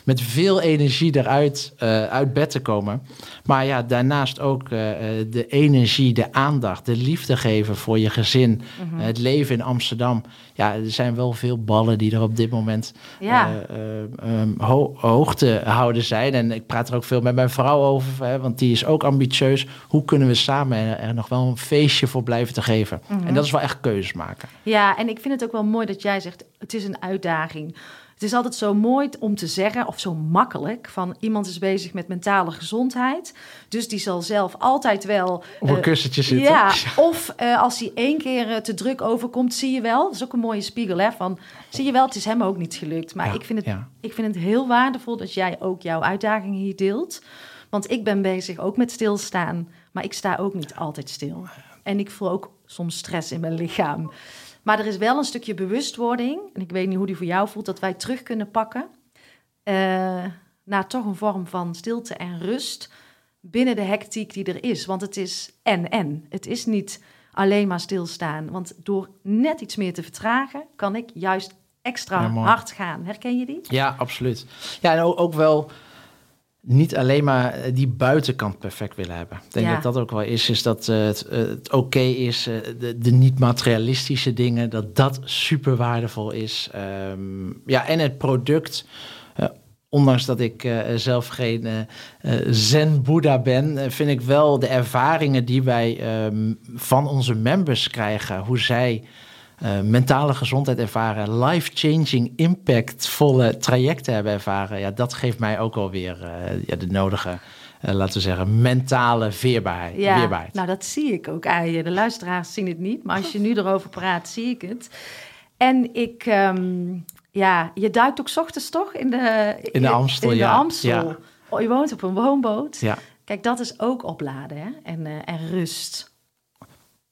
met veel energie eruit uit bed te komen. Maar ja, daarnaast ook de energie, de aandacht aandacht, de liefde geven voor je gezin, mm -hmm. het leven in Amsterdam. Ja, er zijn wel veel ballen die er op dit moment ja. uh, um, ho hoogte houden zijn. En ik praat er ook veel met mijn vrouw over, hè, want die is ook ambitieus. Hoe kunnen we samen er, er nog wel een feestje voor blijven te geven? Mm -hmm. En dat is wel echt keuzes maken. Ja, en ik vind het ook wel mooi dat jij zegt, het is een uitdaging. Het is altijd zo mooi om te zeggen, of zo makkelijk, van iemand is bezig met mentale gezondheid. Dus die zal zelf altijd wel... Op een uh, kussentje zitten. Ja, of uh, als hij één keer uh, te druk overkomt, zie je wel. Dat is ook een mooie spiegel, hè, van zie je wel, het is hem ook niet gelukt. Maar ja, ik, vind het, ja. ik vind het heel waardevol dat jij ook jouw uitdagingen hier deelt. Want ik ben bezig ook met stilstaan, maar ik sta ook niet altijd stil. En ik voel ook soms stress in mijn lichaam. Maar er is wel een stukje bewustwording, en ik weet niet hoe die voor jou voelt, dat wij terug kunnen pakken uh, naar toch een vorm van stilte en rust binnen de hectiek die er is. Want het is en-en. Het is niet alleen maar stilstaan. Want door net iets meer te vertragen, kan ik juist extra ja, hard gaan. Herken je die? Ja, absoluut. Ja, en ook, ook wel niet alleen maar die buitenkant perfect willen hebben. Ik denk ja. dat dat ook wel is, is dat uh, het, uh, het oké okay is, uh, de, de niet-materialistische dingen, dat dat super waardevol is. Um, ja, en het product, ondanks dat ik zelf geen zen-boeddha ben, vind ik wel de ervaringen die wij um, van onze members krijgen, hoe zij... Uh, mentale gezondheid ervaren, life-changing, impactvolle trajecten hebben ervaren, ja, dat geeft mij ook alweer uh, ja, de nodige, uh, laten we zeggen, mentale veerbaarheid, ja, weerbaarheid. Nou, dat zie ik ook aan je. De luisteraars zien het niet, maar als je nu erover praat, zie ik het. En ik, um, ja, je duikt ook ochtends toch in de, in de Amstel, in de ja. Amstel. Ja. Oh, je woont op een woonboot. Ja. Kijk, dat is ook opladen hè? En, en rust.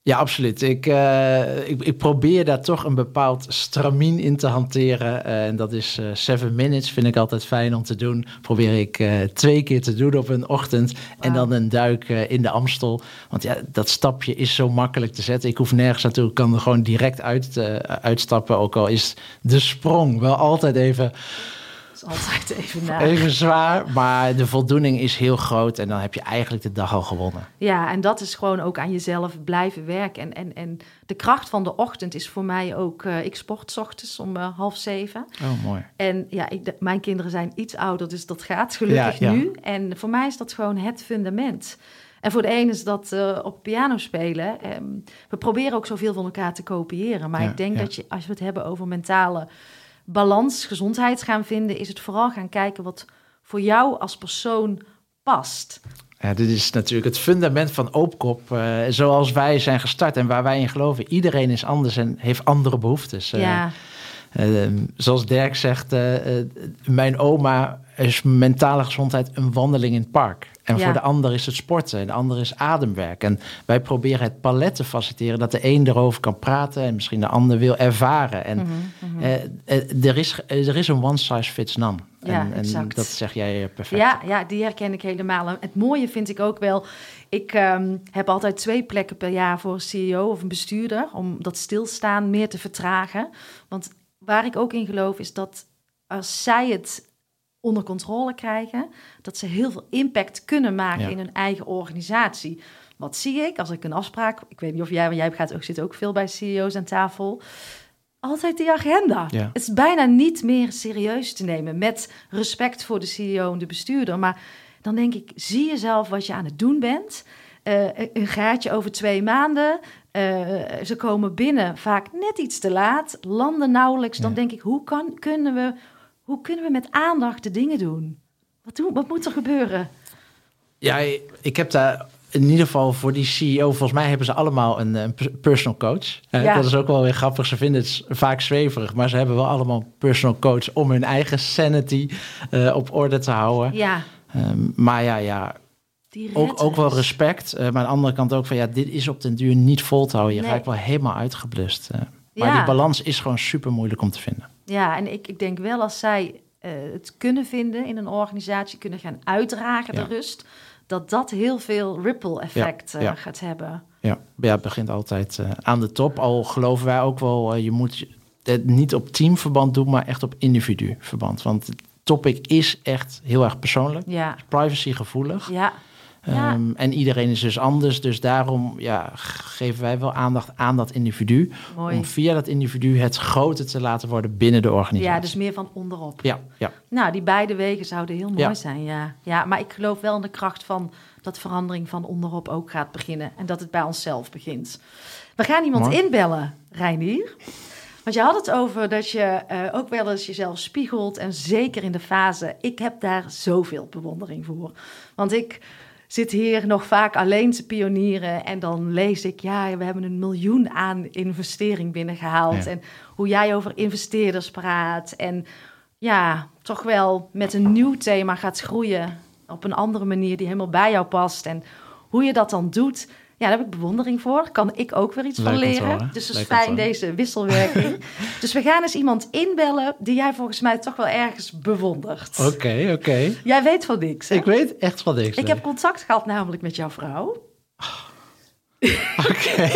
Ja, absoluut. Ik, uh, ik, ik, probeer daar toch een bepaald stramien in te hanteren. Uh, en dat is uh, seven minutes, vind ik altijd fijn om te doen. Probeer ik twee keer te doen op een ochtend. Wow. En dan een duik in de Amstel. Want ja, dat stapje is zo makkelijk te zetten. Ik hoef nergens naartoe. Ik kan er gewoon direct uit, uitstappen. Ook al is de sprong wel altijd even altijd even na. Even zwaar, maar de voldoening is heel groot en dan heb je eigenlijk de dag al gewonnen. Ja, en dat is gewoon ook aan jezelf blijven werken. En, en, en de kracht van de ochtend is voor mij ook, uh, ik sport s ochtends om uh, half zeven. Oh, mooi. En ja, ik, mijn kinderen zijn iets ouder, dus dat gaat gelukkig ja, ja. nu. En voor mij is dat gewoon het fundament. En voor de ene is dat uh, op piano spelen. Um, we proberen ook zoveel van elkaar te kopiëren. Maar ja, ik denk dat je, als we het hebben over mentale balans, gezondheid gaan vinden, is het vooral gaan kijken wat voor jou als persoon past. Ja, dit is natuurlijk het fundament van Oopkop, uh, zoals wij zijn gestart en waar wij in geloven. Iedereen is anders en heeft andere behoeftes. Ja. Uh, uh, zoals Dirk zegt, mijn oma is mentale gezondheid een wandeling in het park. En Ja. voor de ander is het sporten. En de ander is ademwerk. En wij proberen het palet te faciliteren dat de een erover kan praten en misschien de ander wil ervaren. En Mhm, eh, eh, er, is, er is een one size fits none. Ja, en, en dat zeg jij eh, perfect. Ja, ja, die herken ik helemaal. Het mooie vind ik ook wel. Ik ehm, heb altijd twee plekken per jaar voor een CEO of een bestuurder. Om dat stilstaan meer te vertragen. Want waar ik ook in geloof is dat als zij het onder controle krijgen, dat ze heel veel impact kunnen maken Ja. in hun eigen organisatie. Wat zie ik als ik een afspraak, ik weet niet of jij, want jij gaat ook, zit ook veel bij CEO's aan tafel. Altijd die agenda. Ja. Het is bijna niet meer serieus te nemen met respect voor de CEO en de bestuurder. Maar dan denk ik, zie jezelf wat je aan het doen bent. Eh, een gaatje over twee maanden. Eh, ze komen binnen vaak net iets te laat, landen nauwelijks. Dan Ja. denk ik, hoe, kan, kunnen we, hoe kunnen we met aandacht de dingen doen? Wat, doen, wat moet er gebeuren? Ja, ik heb daar in ieder geval voor die CEO, volgens mij hebben ze allemaal een, een per- personal coach. Eh, Ja. Dat is ook wel weer grappig. Ze vinden het vaak zweverig, maar ze hebben wel allemaal personal coach om hun eigen sanity eh, op orde te houden. Ja, Ehm, maar ja, ja ook, ook wel respect. eh, maar aan de andere kant ook van ja, dit is op den duur niet vol te houden. Je Nee. raakt wel helemaal uitgeblust. eh. maar Ja. die balans is gewoon super moeilijk om te vinden. Ja, en ik, ik denk wel als zij eh, het kunnen vinden in een organisatie, kunnen gaan uitdragen, Ja. de rust, dat dat heel veel ripple effect eh, ja. gaat hebben. Ja, ja het begint altijd eh, aan de top. Al geloven wij ook wel, je moet het niet op teamverband doen, maar echt op individuverband. Want het topic is echt heel erg persoonlijk, Ja, privacygevoelig. ja, Ja. Ehm, en iedereen is dus anders. Dus daarom ja, geven wij wel aandacht aan dat individu. mooi. Om via dat individu het groter te laten worden binnen de organisatie. Ja, dus meer van onderop. ja, ja. Nou, die beide wegen zouden heel mooi Ja. zijn, ja. Ja, maar ik geloof wel in de kracht van dat verandering van onderop ook gaat beginnen. En dat het bij onszelf begint. We gaan iemand Mooi. inbellen, Reinier. Want je had het over dat je eh, ook wel eens jezelf spiegelt. En zeker in de fase, ik heb daar zoveel bewondering voor. Want ik zit hier nog vaak alleen te pionieren. En dan lees ik, ja, we hebben een miljoen aan investering binnengehaald. Ja. En hoe jij over investeerders praat. En ja, toch wel met een nieuw thema gaat groeien. Op een andere manier die helemaal bij jou past. En hoe je dat dan doet, ja, daar heb ik bewondering voor. Kan ik ook weer iets Leuk van leren. Dus het is Leuk fijn, deze wisselwerking. dus we gaan eens iemand inbellen die jij volgens mij toch wel ergens bewondert. Oké, oké. Jij weet van niks, hè? Ik weet echt van niks. Ik heb contact gehad namelijk met jouw vrouw. Oké.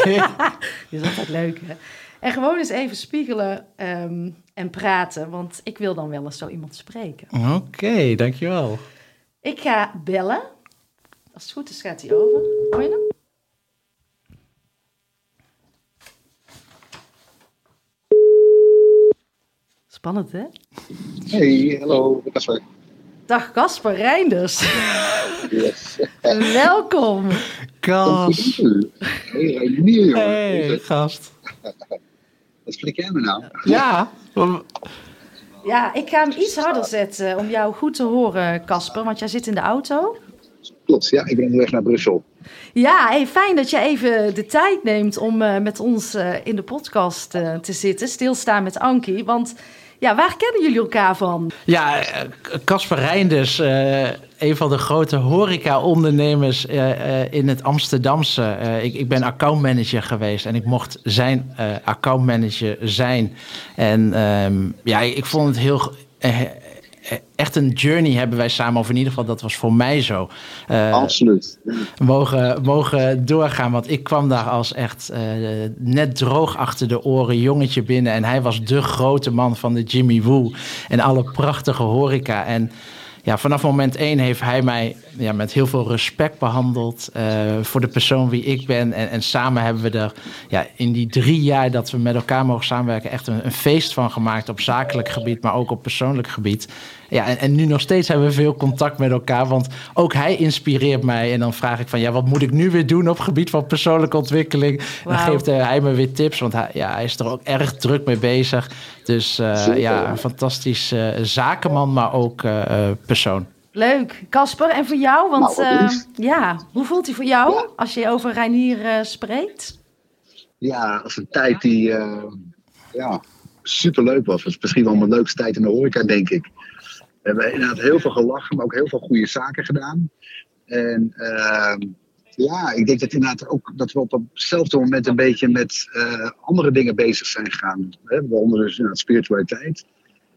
Die is altijd leuk, hè? En gewoon eens even spiegelen ehm, en praten. Want ik wil dan wel eens zo iemand spreken. Oké, dankjewel. Ik ga bellen. Als het goed is, gaat hij over. Hoor je hem? Spannend, hè? Hey, hallo, Casper. Dag Casper Reinders. Yes. Welkom. Kas. Hey, Reinier. Hey, gast. Wat spreek jij me nou? Ja. Ja, ik ga hem iets harder zetten om jou goed te horen, Casper. Want jij zit in de auto. Klopt, ja, ik ben onderweg naar Brussel. Ja, hey, fijn dat je even de tijd neemt om eh, met ons eh, in de podcast eh, te zitten. Stilstaan met Ankie. Want ja, waar kennen jullie elkaar van? Ja, Casper Reinders, eh, een van de grote horeca-ondernemers eh, eh, in het Amsterdamse. Ik, ben accountmanager geweest en ik mocht zijn accountmanager zijn. En ehm, ja, ik vond het heel... echt een journey hebben wij samen, of in ieder geval dat was voor mij zo. Eh, Absoluut. mogen, mogen doorgaan. Want ik kwam daar als echt eh, net droog achter de oren jongetje binnen. En hij was de grote man van de Jimmy Woo. En alle prachtige horeca. En ja, vanaf moment één heeft hij mij ja, met heel veel respect behandeld. eh, voor de persoon wie ik ben. En, en samen hebben we er ja, in die drie jaar dat we met elkaar mogen samenwerken... echt een, een feest van gemaakt op zakelijk gebied, maar ook op persoonlijk gebied. Ja, en, en nu nog steeds hebben we veel contact met elkaar. Want ook hij inspireert mij. En dan vraag ik van, ja, wat moet ik nu weer doen op het gebied van persoonlijke ontwikkeling? Dan geeft eh, hij me weer tips, want hij, ja, hij is er ook erg druk mee bezig. Dus eh, ja, een fantastisch eh, zakenman, maar ook persoon. Leuk. Casper, en voor jou? Want Nou, eh, lief. ja, hoe voelt hij voor jou Ja. als je over Reinier eh, spreekt? Ja, als een tijd die uh, ja, superleuk was. Het was misschien wel mijn leukste tijd in de horeca, denk ik. We hebben inderdaad heel veel gelachen, maar ook heel veel goede zaken gedaan. En ehm, ja, ik denk dat inderdaad ook dat we op hetzelfde moment een beetje met eh, andere dingen bezig zijn gegaan. Hè? Waaronder dus inderdaad spiritualiteit.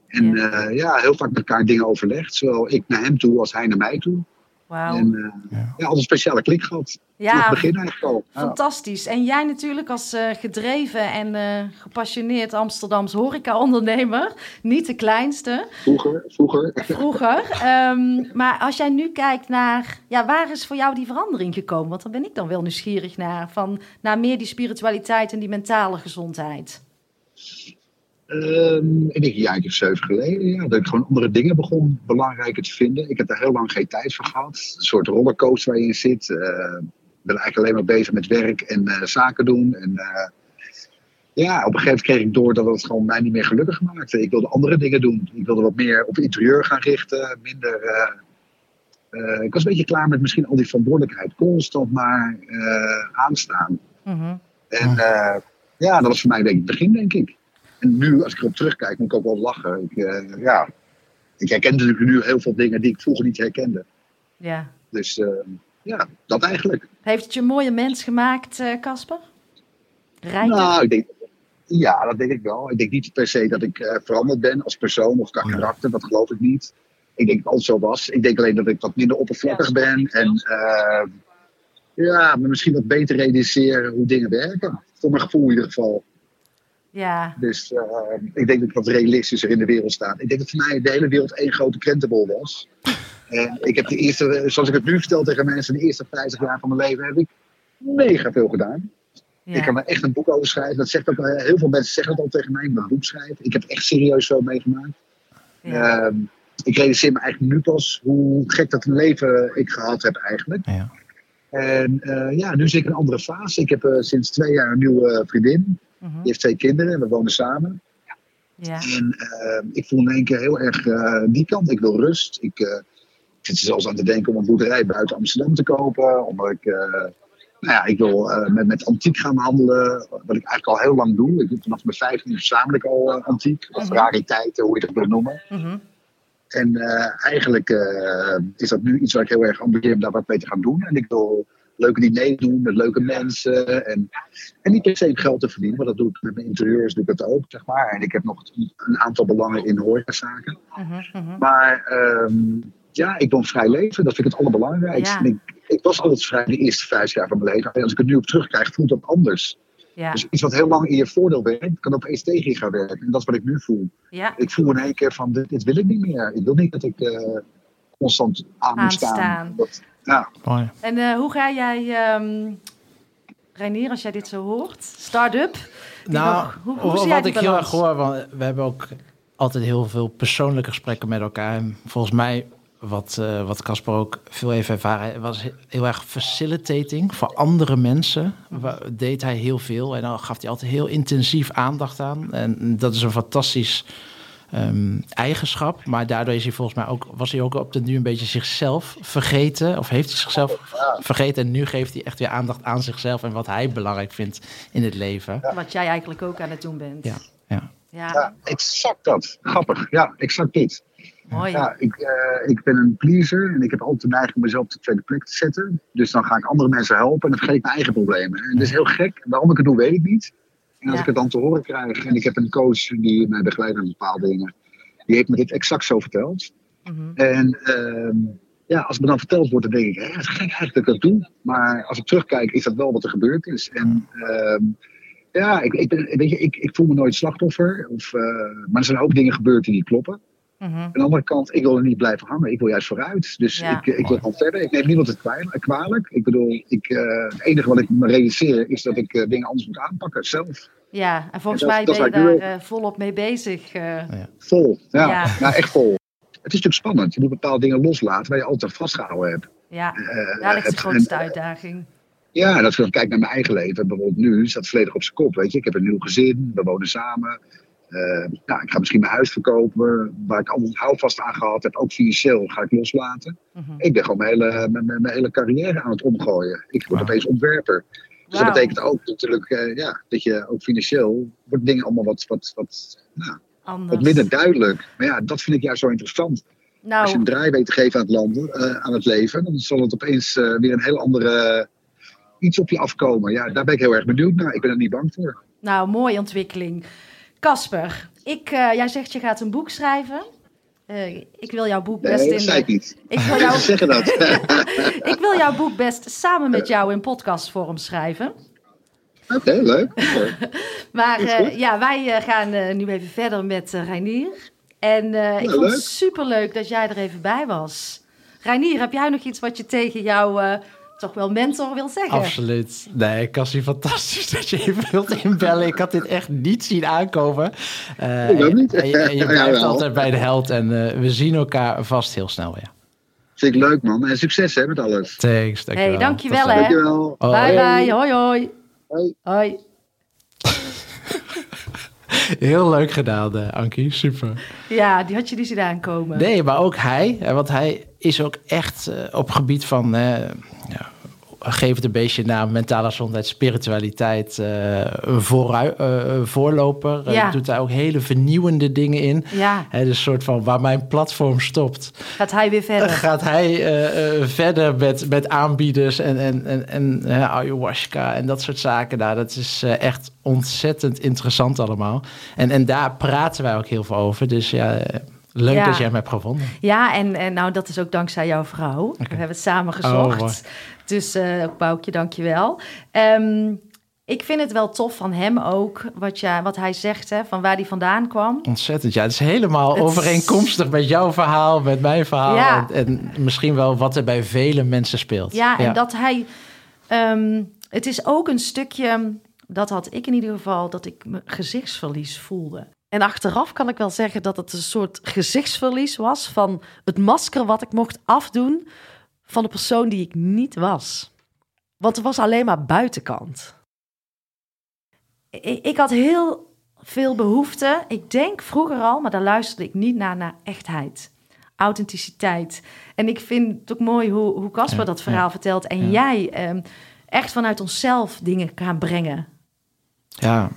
En Ja. ja. ja, heel vaak met elkaar dingen overlegd. Zowel ik naar hem toe als hij naar mij toe. Wauw. En eh, Ja. ja, altijd een speciale klik gehad. Vanaf Ja, het begin eigenlijk al. Fantastisch. En jij natuurlijk als eh, gedreven en eh, gepassioneerd Amsterdams horeca-ondernemer. Niet de kleinste. Vroeger, vroeger. vroeger. Ehm, maar als jij nu kijkt naar, ja, waar is voor jou die verandering gekomen? Want daar ben ik dan wel nieuwsgierig naar. Van, naar meer die spiritualiteit en die mentale gezondheid. Ehm, ik denk een jaar of zeven geleden, ja, dat ik gewoon andere dingen begon belangrijker te vinden. Ik heb daar heel lang geen tijd voor gehad. Een soort rollercoaster waar je in zit. Ik ben eigenlijk alleen maar bezig met werk en eh, zaken doen. En eh, ja, op een gegeven moment kreeg ik door dat het gewoon mij niet meer gelukkig maakte. Ik wilde andere dingen doen. Ik wilde wat meer op interieur gaan richten. Minder. ik was een beetje klaar met misschien al die verantwoordelijkheid. Constant maar aanstaan. Mhm. En ja, dat was voor mij een beetje het begin, denk ik. En nu, als ik erop terugkijk, moet ik ook wel lachen. Ik, eh, ja, ik herken natuurlijk nu heel veel dingen die ik vroeger niet herkende. Ja. Dus eh, ja, dat eigenlijk. Heeft het je een mooie mens gemaakt, eh, Casper? Rijker? Nou, ik denk, ja, dat denk ik wel. Ik denk niet per se dat ik eh, veranderd ben als persoon of qua karakter. Dat geloof ik niet. Ik denk dat het altijd zo was. Ik denk alleen dat ik wat minder oppervlakkig ben. En eh, ja, me misschien wat beter realiseer hoe dingen werken. Voor mijn gevoel in ieder geval. Ja. Dus eh, ik denk dat ik wat realistischer in de wereld sta. Ik denk dat voor mij de hele wereld één grote krentenbol was. En ik heb de eerste, zoals ik het nu vertel tegen mensen, de eerste 50 jaar van mijn leven heb ik mega veel gedaan. ja. Ik kan er echt een boek over schrijven. Dat zegt ook, eh, heel veel mensen zeggen het al tegen mij, ik een boek schrijven. Ik heb echt serieus zo meegemaakt. ja. Ehm, ik realiseer me eigenlijk nu pas hoe gek dat een leven ik gehad heb eigenlijk. Ja. En eh, ja, nu zit ik in een andere fase. Ik heb eh, sinds twee jaar een nieuwe vriendin. Mhm. Die heeft twee kinderen en we wonen samen. ja. En eh, ik voel in één keer heel erg eh, die kant. Ik wil rust. Ik, eh, ik zit zelfs aan te denken om een boerderij buiten Amsterdam te kopen. Omdat ik, nou ja, ik wil met, met antiek gaan handelen. Wat ik eigenlijk al heel lang doe. Ik doe vanaf mijn 15 verzamel ik al antiek. Of Mhm. rariteiten, hoe je dat wil noemen. Mhm. En eigenlijk is dat nu iets waar ik heel erg ambieer om daar wat mee te gaan doen. En ik wil leuke diners doen met leuke mensen. En, en niet per se geld te verdienen, maar dat doe ik met mijn interieurs doe ik dat ook, zeg maar. En ik heb nog een, aantal belangen in horecazaken. Mhm. Mhm. Maar ehm, ja, ik wil een vrij leven. Dat vind ik het allerbelangrijkste. Ja. Ik, ik was altijd vrij de eerste vijf jaar van mijn leven. En als ik het nu op terugkrijg, voelt dat anders. Ja. Dus iets wat heel lang in je voordeel werkt, kan opeens tegen je gaan werken. En dat is wat ik nu voel. ja. Ik voel in één keer van, dit, dit wil ik niet meer. Ik wil niet dat ik eh, constant aan moet staan. Dat, ja, Mooi. En eh, hoe ga jij, ehm Reinier, als jij dit zo hoort, start-up? Nou, nog- hoe, hoe zie jij wat die ik heel erg hoor, want we hebben ook altijd heel veel persoonlijke gesprekken met elkaar. En volgens mij, wat eh, wat Casper ook veel heeft ervaren, was he- heel erg facilitating voor andere mensen. Deed hij heel veel en dan gaf hij altijd heel intensief aandacht aan. En dat is een fantastisch ehm, eigenschap. Maar daardoor is hij volgens mij ook, was hij ook op de nu een beetje zichzelf vergeten. Of heeft hij zichzelf vergeten. En nu geeft hij echt weer aandacht aan zichzelf en wat hij belangrijk vindt in het leven. Wat jij eigenlijk ook aan het doen bent. Ja, ja. Ja, ja, exact dat. Grappig. Ja, exact dit. mooi. Ja, ik, eh, ik ben een pleaser en ik heb altijd de neiging om mezelf op de tweede plek te zetten. Dus dan ga ik andere mensen helpen en dan vergeet ik mijn eigen problemen. En dat is heel gek. Waarom ik het doe, weet ik niet. En als ik het dan te horen krijg en ik heb een coach die mij begeleidt met bepaalde dingen. Die heeft me dit exact zo verteld. Mhm. En ehm, ja, als het me dan verteld wordt, dan denk ik, hè, het is gek eigenlijk dat ik dat doe. Maar als ik terugkijk, is dat wel wat er gebeurd is. En ehm, ja, ik, ik, ben- weet je, ik, ik voel me nooit slachtoffer. Of, eh, maar er zijn ook dingen gebeurd die niet kloppen. Mhm. Aan de andere kant, ik wil er niet blijven hangen. Ik wil juist vooruit. Dus Ja. ik, ik wil gewoon verder. Ik neem niemand het kwalijk. Ik bedoel, ik, eh, het enige wat ik me realiseer is dat ik eh, dingen anders moet aanpakken. Zelf. Ja, en volgens En dat- mij dat ben je daar eh, volop mee bezig. eh. Vol. Ja, Ja. Nou, echt vol. Het is natuurlijk spannend. Je moet bepaalde dingen loslaten waar je altijd vastgehouden hebt. ja, daar ligt de grootste en- uitdaging. Ja, en als ik dan kijk naar mijn eigen leven, bijvoorbeeld nu, staat het volledig op zijn kop. Weet je, ik heb een nieuw gezin, we wonen samen. Eh, nou, ik ga misschien mijn huis verkopen, waar ik altijd houvast aan gehad heb, ook financieel ga ik loslaten. Mhm. Ik ben gewoon mijn hele, mijn, mijn- mijn hele carrière aan het omgooien. Ik word opeens ontwerper. Dus dat betekent ook natuurlijk eh, ja, dat je ook financieel wordt dingen allemaal wat, wat, wat, nou, Anders. wat minder duidelijk. Maar ja, dat vind ik juist zo interessant. Nou, Als je een draai weet te geven aan het, landen, eh, aan het leven, dan zal het opeens weer een heel andere iets op je afkomen. Ja, daar ben ik heel erg benieuwd naar. Ik ben er niet bang voor. nou, mooie ontwikkeling. Casper, ik, eh, jij zegt je gaat een boek schrijven. Eh, ik wil jouw boek best Nee, in. dat zei ik niet. ik, wil jouw, Ze zeggen dat. ik wil jouw boek best samen met jou in podcastvorm schrijven. Oké, leuk. Maar eh, ja, wij gaan nu even verder met Reinier. En ik vond het leuk. superleuk dat jij er even bij was. Reinier, heb jij nog iets wat je tegen jouw toch wel mentor wil zeggen? Absoluut. Nee, Cassie, fantastisch dat je even wilt inbellen. Ik had dit echt niet zien aankomen. Eh, Ik ook niet. En, je- en je blijft altijd bij de held. En eh, we zien elkaar vast heel snel weer. Vind ik leuk, man. En succes hè, met alles. Thanks, dankjewel. Hey, dankjewel, hè. Dankjewel. Bye hey. bye, hoi hoi. Hoi. Hoi. Heel leuk gedaan, eh, Ankie. Super. Ja, die had je niet zien aankomen. Nee, maar ook hij. Want hij is ook echt op gebied van... geef het een beetje naam, mentale gezondheid, spiritualiteit, eh, een eh, een voorloper. Eh, Ja. doet daar ook hele vernieuwende dingen in. Ja, Hè, dus een soort van waar mijn platform stopt, gaat hij weer verder. gaat hij eh, eh, verder met, met aanbieders en, en, en, en ayahuasca en dat soort zaken. Nou, dat is eh, echt ontzettend interessant allemaal. En, en daar praten wij ook heel veel over. Dus ja, eh, leuk Ja. dat jij hem hebt gevonden. Ja, en, en nou, dat is ook dankzij jouw vrouw. We hebben het samen gezocht. Oh. Dus ook Boukje, dankjewel. Ehm ik vind het wel tof van hem ook, wat, ja, wat hij zegt, hè, van waar hij vandaan kwam. Ontzettend. Ja, het is helemaal Het overeenkomstig met jouw verhaal, met mijn verhaal. Ja. En, en misschien wel wat er bij vele mensen speelt. Ja, en dat hij... ehm, het is ook een stukje, dat had ik in ieder geval, dat ik me gezichtsverlies voelde. En achteraf kan ik wel zeggen dat het een soort gezichtsverlies was van het masker wat ik mocht afdoen van de persoon die ik niet was. Want er was alleen maar buitenkant. Ik, ik had heel veel behoefte, ik denk vroeger al, maar daar luisterde ik niet naar, naar echtheid, authenticiteit. En ik vind het ook mooi hoe, hoe Casper Ja, dat verhaal ja. vertelt en Ja. jij ehm, echt vanuit onszelf dingen gaan brengen. Ja.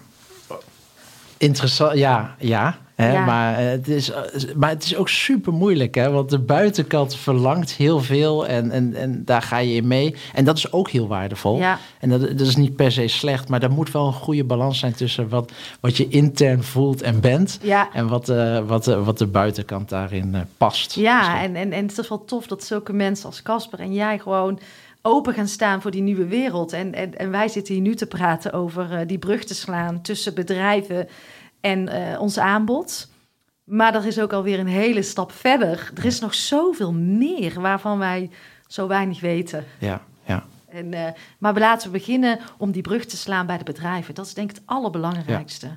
Interessant, ja, ja. Hè? Ja. Maar, eh, het is, eh, maar het is ook super moeilijk, hè? want de buitenkant verlangt heel veel en, en, en daar ga je in mee. En dat is ook heel waardevol. Ja. En dat, dat is niet per se slecht, maar er moet wel een goede balans zijn tussen wat, wat je intern voelt en bent. Ja, En wat, eh, wat, wat de buitenkant daarin past. Ja, en, en, en het is wel tof dat zulke mensen als Casper en jij gewoon open gaan staan voor die nieuwe wereld. En, en, en wij zitten hier nu te praten over die brug te slaan tussen bedrijven en eh, ons aanbod. Maar er is ook alweer een hele stap verder. Er is nog zoveel meer waarvan wij zo weinig weten. Ja, ja. En, eh, maar laten we beginnen om die brug te slaan bij de bedrijven. Dat is denk ik het allerbelangrijkste.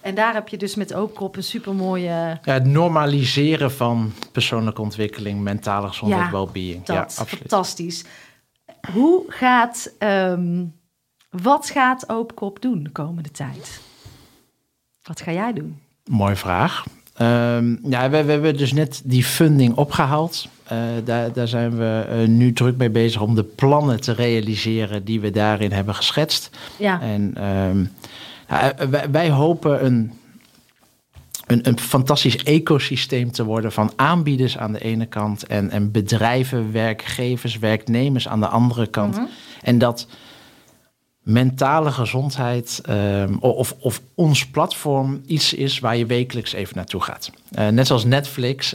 En daar heb je dus met Oopkop een supermooie... Ja, het normaliseren van persoonlijke ontwikkeling, mentale gezondheid, Ja, well-being. Dat, Ja, absoluut. fantastisch. Hoe gaat, ehm, wat gaat Oopkop doen de komende tijd? Wat ga jij doen? Mooie vraag. Ehm, ja, we, we hebben dus net die funding opgehaald. Eh, daar, daar zijn we eh, nu druk mee bezig om de plannen te realiseren die we daarin hebben geschetst. Ja, En ehm, ja, eh, wij, wij hopen een, een, een fantastisch ecosysteem te worden van aanbieders aan de ene kant en, en bedrijven, werkgevers, werknemers aan de andere kant. Mhm. En dat mentale gezondheid ehm, of, of ons platform iets is waar je wekelijks even naartoe gaat. Eh, net zoals Netflix.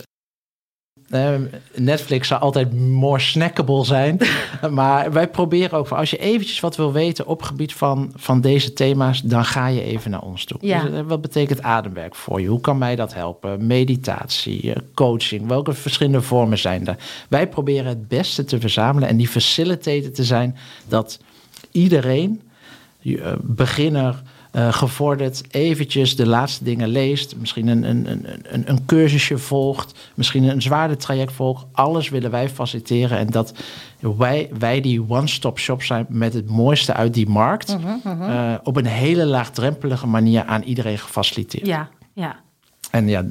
Ehm, Netflix zou altijd more snackable zijn. maar wij proberen ook, als je eventjes wat wil weten op gebied van, van deze thema's, dan ga je even naar ons toe. Ja. Dus, eh, wat betekent ademwerk voor je? Hoe kan mij dat helpen? Meditatie, eh, coaching, welke verschillende vormen zijn er? Wij proberen het beste te verzamelen en die facilitator te zijn dat iedereen, eh, beginner, eh, gevorderd, eventjes de laatste dingen leest. Misschien een, een, een, een, een cursusje volgt. Misschien een zwaarder traject volgt. Alles willen wij faciliteren. En dat wij, wij die one-stop shop zijn met het mooiste uit die markt. Mhm, eh, op een hele laagdrempelige manier aan iedereen gefaciliteerd. ja, ja. En ja,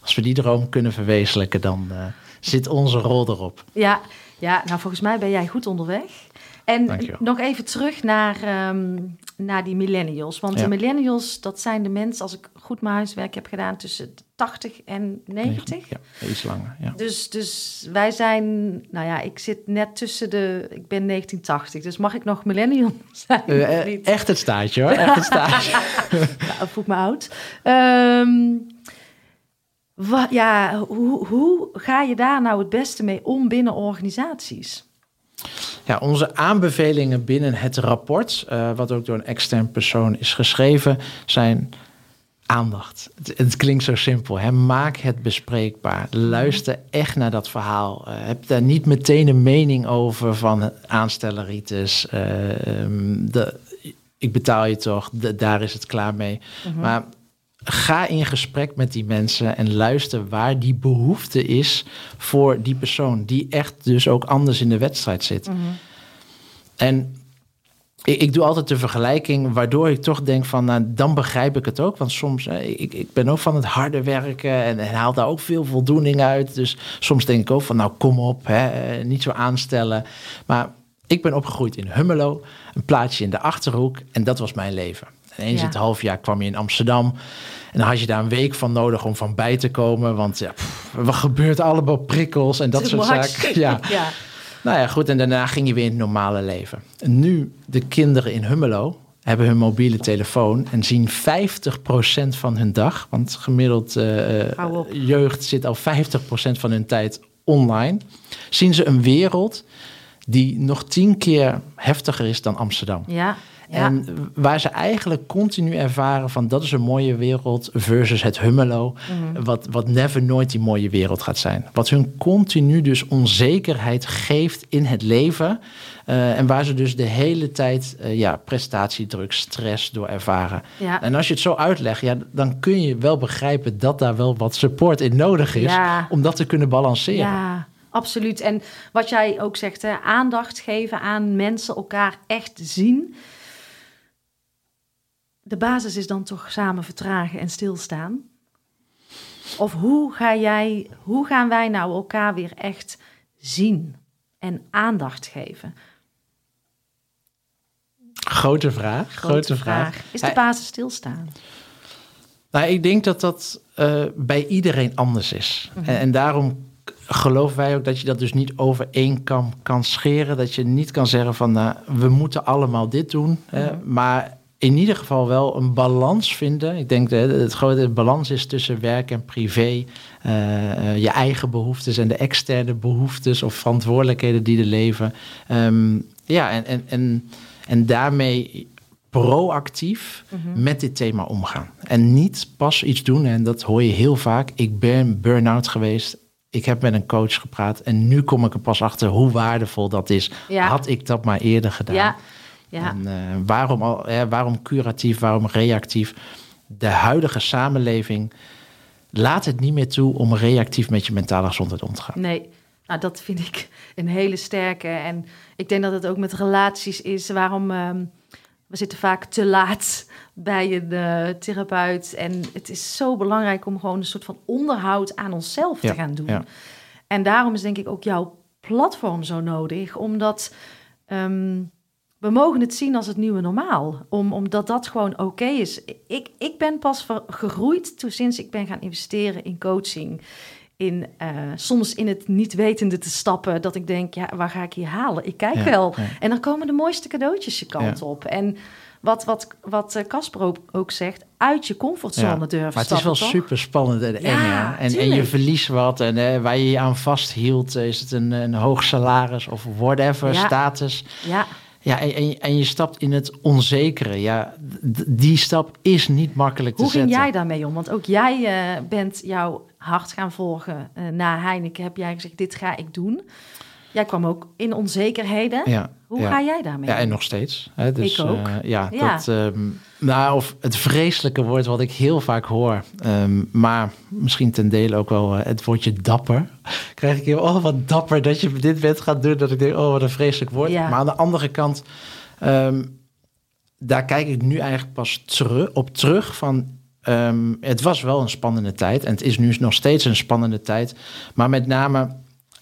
als we die droom kunnen verwezenlijken, dan zit onze rol erop. Ja, ja, nou volgens mij ben jij goed onderweg. En Dankjewel. nog even terug naar, ehm, naar die millennials. Want Ja. de millennials, dat zijn de mensen, als ik goed mijn huiswerk heb gedaan, tussen de 80 en 90. Ja, iets langer. Ja. Dus, dus wij zijn, nou ja, ik zit net tussen de, ik ben 1980, dus mag ik nog millennial zijn? Eh, echt het staartje hoor, echt het staartje. Nou, me oud. Ehm, wa- ja, hoe, hoe ga je daar nou het beste mee om binnen organisaties? Ja, onze aanbevelingen binnen het rapport, eh, wat ook door een extern persoon is geschreven, zijn aandacht. Het, het klinkt zo simpel. Hè? Maak het bespreekbaar. Luister echt naar dat verhaal. Eh, heb daar niet meteen een mening over van aanstelleritis. eh, ehm, de, ik betaal je toch, de- daar is het klaar mee. Maar ga in gesprek met die mensen en luister waar die behoefte is voor die persoon, die echt dus ook anders in de wedstrijd zit. En ik, ik doe altijd de vergelijking, waardoor ik toch denk van, nou, dan begrijp ik het ook. Want soms, ik, ik ben ook van het harde werken en, en haal daar ook veel voldoening uit. Dus soms denk ik ook van, nou kom op, hè, eh, niet zo aanstellen. Maar ik ben opgegroeid in Hummelo, een plaatsje in de Achterhoek. En dat was mijn leven. En eens Ja. in het half jaar kwam je in Amsterdam. En dan had je daar een week van nodig om van bij te komen. Want ja, pff, er gebeurt allemaal prikkels en dat soort zaken. Ja. ja. Nou ja, goed. En daarna ging je weer in het normale leven. En nu, de kinderen in Hummelo hebben hun mobiele telefoon en zien 50% van hun dag. Want gemiddeld eh, op. jeugd zit al 50% van hun tijd online. Zien ze een wereld die nog tien keer heftiger is dan Amsterdam. Ja, ja. En waar ze eigenlijk continu ervaren van dat is een mooie wereld versus het Hummelo, Mhm. wat, wat never nooit die mooie wereld gaat zijn. Wat hun continu dus onzekerheid geeft in het leven. eh, en waar ze dus de hele tijd eh, ja, prestatiedruk, stress door ervaren. Ja. En als je het zo uitlegt, ja, dan kun je wel begrijpen dat daar wel wat support in nodig is Ja. om dat te kunnen balanceren. Ja, absoluut. En wat jij ook zegt, hè, aandacht geven aan mensen, elkaar echt zien. De basis is dan toch samen vertragen en stilstaan. Of hoe, ga jij, hoe gaan wij nou elkaar weer echt zien en aandacht geven? Grote vraag. Grote, vraag. Is de basis stilstaan? Nou, ik denk dat dat eh, bij iedereen anders is. en, en daarom geloven wij ook dat je dat dus niet over één kam kan scheren. Dat je niet kan zeggen van nou, we moeten allemaal dit doen. hè, maar in ieder geval wel een balans vinden. Ik denk dat het grote balans is tussen werk en privé. eh, eh, je eigen behoeftes en de externe behoeftes of verantwoordelijkheden die er leven. Ehm, ja, en, en, en, en daarmee proactief met dit thema omgaan. En niet pas iets doen, en dat hoor je heel vaak. Ik ben burn-out geweest. Ik heb met een coach gepraat en nu kom ik er pas achter hoe waardevol dat is. Ja. Had ik dat maar eerder gedaan. Ja, ja. En, eh, waarom, al, hè, waarom curatief, waarom reactief? De huidige samenleving laat het niet meer toe om reactief met je mentale gezondheid om te gaan. Nee, nou, dat vind ik een hele sterke. En ik denk dat het ook met relaties is. Waarom ehm, we zitten vaak te laat bij een eh, therapeut. En het is zo belangrijk om gewoon een soort van onderhoud aan onszelf Ja, te gaan doen. ja. En daarom is denk ik ook jouw platform zo nodig. Omdat ehm, we mogen het zien als het nieuwe normaal. Om, omdat dat gewoon oké is. Ik, ik ben pas ver- gegroeid toen sinds ik ben gaan investeren in coaching. In, eh, soms in het niet wetende te stappen. Dat ik denk, ja, waar ga ik hier halen? Ik kijk Ja, wel. ja. En dan komen de mooiste cadeautjes je kant Ja. op. En wat, wat, wat eh, Casper ook, ook zegt, uit je comfortzone Ja, durven Maar het is wel toch? super spannend en eng. Ja? En, en je verliest wat. En eh, waar je je aan vasthield, is het een, een hoog salaris of whatever, status. Ja, Ja, en, en, je- en je stapt in het onzekere. Ja, die stap is niet makkelijk Hoe te ging zetten. jij daarmee om? Want ook jij eh, bent jouw hart gaan volgen. Eh, na Heineken heb jij gezegd, dit ga ik doen. Jij kwam ook in onzekerheden. Ja, Hoe ja. ga jij daarmee Ja, en nog steeds. Hè, dus, Ik ook. eh, ja, Ja. Dat, ehm, nou, of het vreselijke woord wat ik heel vaak hoor, ehm, maar misschien ten dele ook wel eh, het woordje dapper. Krijg ik heel, oh wat dapper dat je dit bent gaan doen, dat ik denk, oh wat een vreselijk woord. Ja. Maar aan de andere kant, ehm, daar kijk ik nu eigenlijk pas terug, op terug van, het was wel een spannende tijd en het is nu nog steeds een spannende tijd, maar met name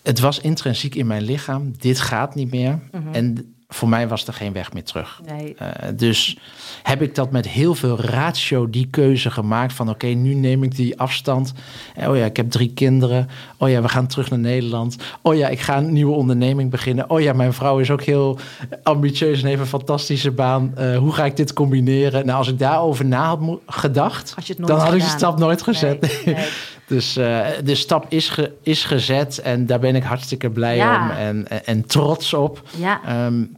het was intrinsiek in mijn lichaam. Dit gaat niet meer. Mhm. En voor mij was er geen weg meer terug. Nee. Uh, dus heb ik dat met heel veel ratio die keuze gemaakt van oké, nu neem ik die afstand. Oh ja, ik heb drie kinderen. Oh ja, we gaan terug naar Nederland. Oh ja, ik ga een nieuwe onderneming beginnen. Oh ja, mijn vrouw is ook heel ambitieus en heeft een fantastische baan. Uh, hoe ga ik dit combineren? Nou, als ik daarover na had gedacht, dan had ik de stap nooit gezet. Nee, nee. dus uh, de stap is, ge is gezet en daar ben ik hartstikke blij Ja. om en, en, en trots op. Ja. Um,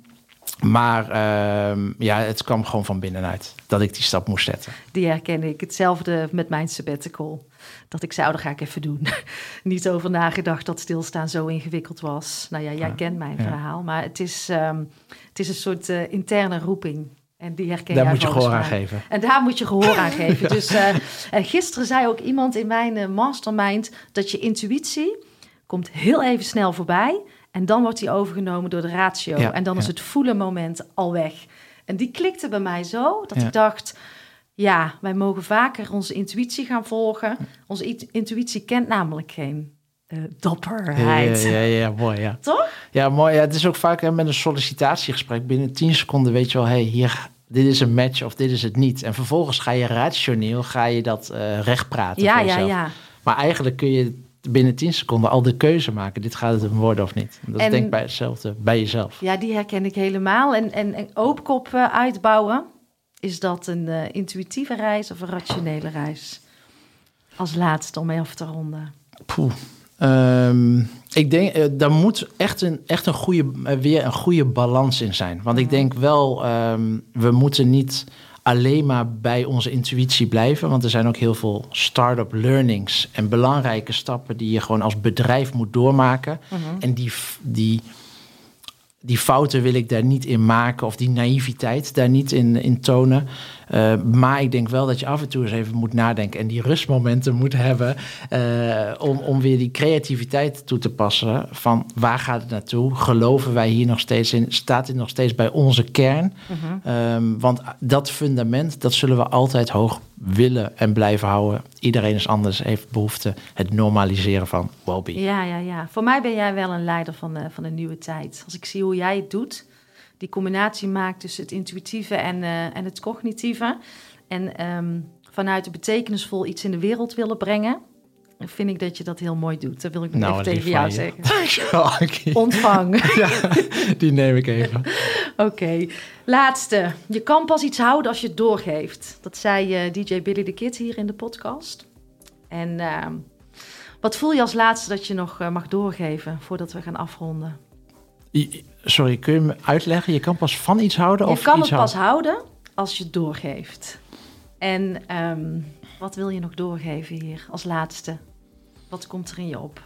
maar uh, ja, het kwam gewoon van binnenuit dat ik die stap moest zetten. Die herken ik. Hetzelfde met mijn sabbatical. Dat ik zei, oh, dat ga ik even doen. Niet over nagedacht dat stilstaan zo ingewikkeld was. Nou ja, jij ja. kent mijn verhaal. Maar het is, um, het is een soort uh, interne roeping. En die herken daar moet je gehoor aan geven. En daar moet je gehoor aan geven. Dus uh, gisteren zei ook iemand in mijn uh, mastermind... dat je intuïtie komt heel even snel voorbij... En dan wordt die overgenomen door de ratio. Ja, en dan ja. is het voelen moment al weg. En die klikte bij mij zo dat Ja. ik dacht... ja, wij mogen vaker onze intuïtie gaan volgen. Onze intuïtie kent namelijk geen Ja, dapperheid. ja, ja, ja, mooi, ja. Toch? Ja, mooi. Ja, het is ook vaak hè, met een sollicitatiegesprek. Binnen 10 seconden weet je wel, hey, hier, dit is een match of dit is het niet. En vervolgens ga je rationeel, ga je dat eh recht praten Ja, voor ja, jezelf. ja. Maar eigenlijk kun je binnen 10 seconden al de keuze maken. Dit gaat het hem worden of niet. Dat En- denk ik bij hetzelfde, bij jezelf. Ja, die herken ik helemaal. En, en, en oopkop uitbouwen, is dat een eh, intuïtieve reis of een rationele reis? Als laatste om mee af te ronden. Poeh. Ehm, ik denk, eh, daar moet echt een, echt een goede, eh, weer een goede balans in zijn. Want ik denk wel, ehm, we moeten niet alleen maar bij onze intuïtie blijven. Want er zijn ook heel veel start-up learnings en belangrijke stappen die je gewoon als bedrijf moet doormaken. En die, die, die fouten wil ik daar niet in maken of die naïviteit daar niet in, in tonen. Uh, maar ik denk wel dat je af en toe eens even moet nadenken en die rustmomenten moet hebben uh, om, om weer die creativiteit toe te passen van waar gaat het naartoe? Geloven wij hier nog steeds in? Staat dit nog steeds bij onze kern? Mhm. Um, want dat fundament, dat zullen we altijd hoog willen en blijven houden. Iedereen is anders, heeft behoefte het normaliseren van well-being. Ja, ja, ja. Voor mij ben jij wel een leider van de, van de nieuwe tijd. Als ik zie hoe jij het doet, die combinatie maakt tussen het intuïtieve en, uh, en het cognitieve. En um, vanuit het betekenisvol iets in de wereld willen brengen. Vind ik dat je dat heel mooi doet. Dat wil ik nou, even tegen jou je. zeggen. okay. Ontvang. ja, die neem ik even. Oké. Okay. Laatste. Je kan pas iets houden als je het doorgeeft. Dat zei uh, DJ Billy the Kid hier in de podcast. En uh, wat voel je als laatste dat je nog uh, mag doorgeven voordat we gaan afronden? Sorry, kun je me uitleggen? Je kan pas van iets houden? Je of kan iets het pas houden als je het doorgeeft. En um, wat wil je nog doorgeven hier als laatste? Wat komt er in je op?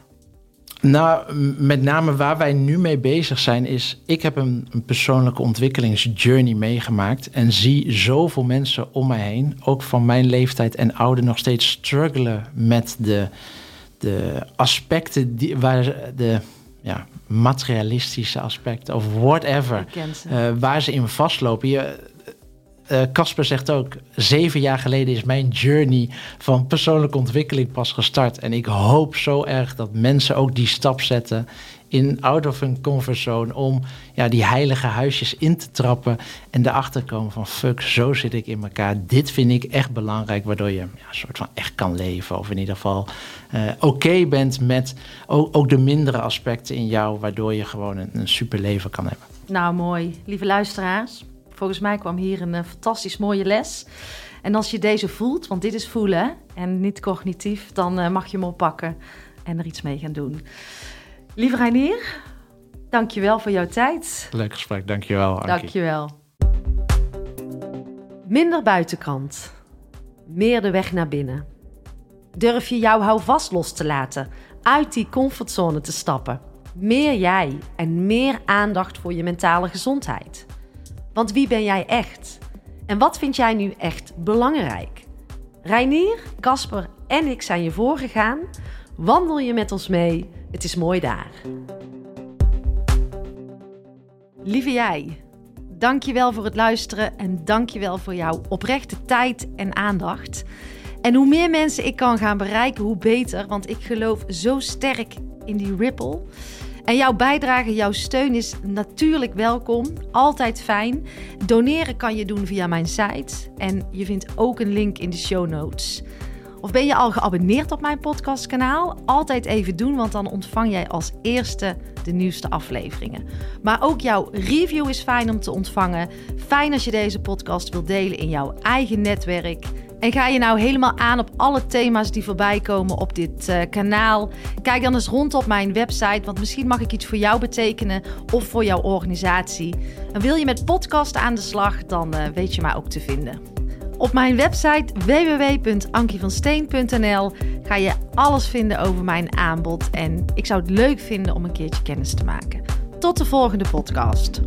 Nou, met name waar wij nu mee bezig zijn is... ik heb een, een persoonlijke ontwikkelingsjourney meegemaakt... en zie zoveel mensen om mij heen, ook van mijn leeftijd en ouder... nog steeds struggelen met de, de aspecten die, waar de ja, materialistische aspecten of whatever... Uh, waar ze in vastlopen. Je, Casper uh, zegt ook, zeven jaar geleden is mijn journey van persoonlijke ontwikkeling pas gestart. En ik hoop zo erg dat mensen ook die stap zetten in out of hun comfortzone om ja, die heilige huisjes in te trappen en erachter komen van fuck, zo zit ik in elkaar. Dit vind ik echt belangrijk, waardoor je ja, een soort van echt kan leven. Of in ieder geval uh, oké bent met ook, ook, de mindere aspecten in jou, waardoor je gewoon een, een super leven kan hebben. Nou, mooi. Lieve luisteraars. Volgens mij kwam hier een uh, fantastisch mooie les. En als je deze voelt, want dit is voelen en niet cognitief, dan uh, mag je hem oppakken en er iets mee gaan doen. Lieve Reinier, dankjewel voor jouw tijd. Leuk gesprek, dankjewel. Ankie. Dankjewel. Minder buitenkant, meer de weg naar binnen. Durf je jouw houvast los te laten, uit die comfortzone te stappen. Meer jij en meer aandacht voor je mentale gezondheid. Want wie ben jij echt? En wat vind jij nu echt belangrijk? Reinier, Casper en ik zijn je voorgegaan. Wandel je met ons mee? Het is mooi daar. Lieve jij, dank je wel voor het luisteren en dank je wel voor jouw oprechte tijd en aandacht. En hoe meer mensen ik kan gaan bereiken, hoe beter, want ik geloof zo sterk in die ripple. En jouw bijdrage, jouw steun is natuurlijk welkom. Altijd fijn. Doneren kan je doen via mijn site. En je vindt ook een link in de show notes. Of ben je al geabonneerd op mijn podcastkanaal? Altijd even doen, want dan ontvang jij als eerste de nieuwste afleveringen. Maar ook jouw review is fijn om te ontvangen. Fijn als je deze podcast wilt delen in jouw eigen netwerk. En ga je nou helemaal aan op alle thema's die voorbij komen op dit uh, kanaal? Kijk dan eens rond op mijn website, want misschien mag ik iets voor jou betekenen of voor jouw organisatie. En wil je met podcast aan de slag, dan uh, weet je mij ook te vinden. Op mijn website www.ankievansteen.nl ga je alles vinden over mijn aanbod en ik zou het leuk vinden om een keertje kennis te maken. Tot de volgende podcast.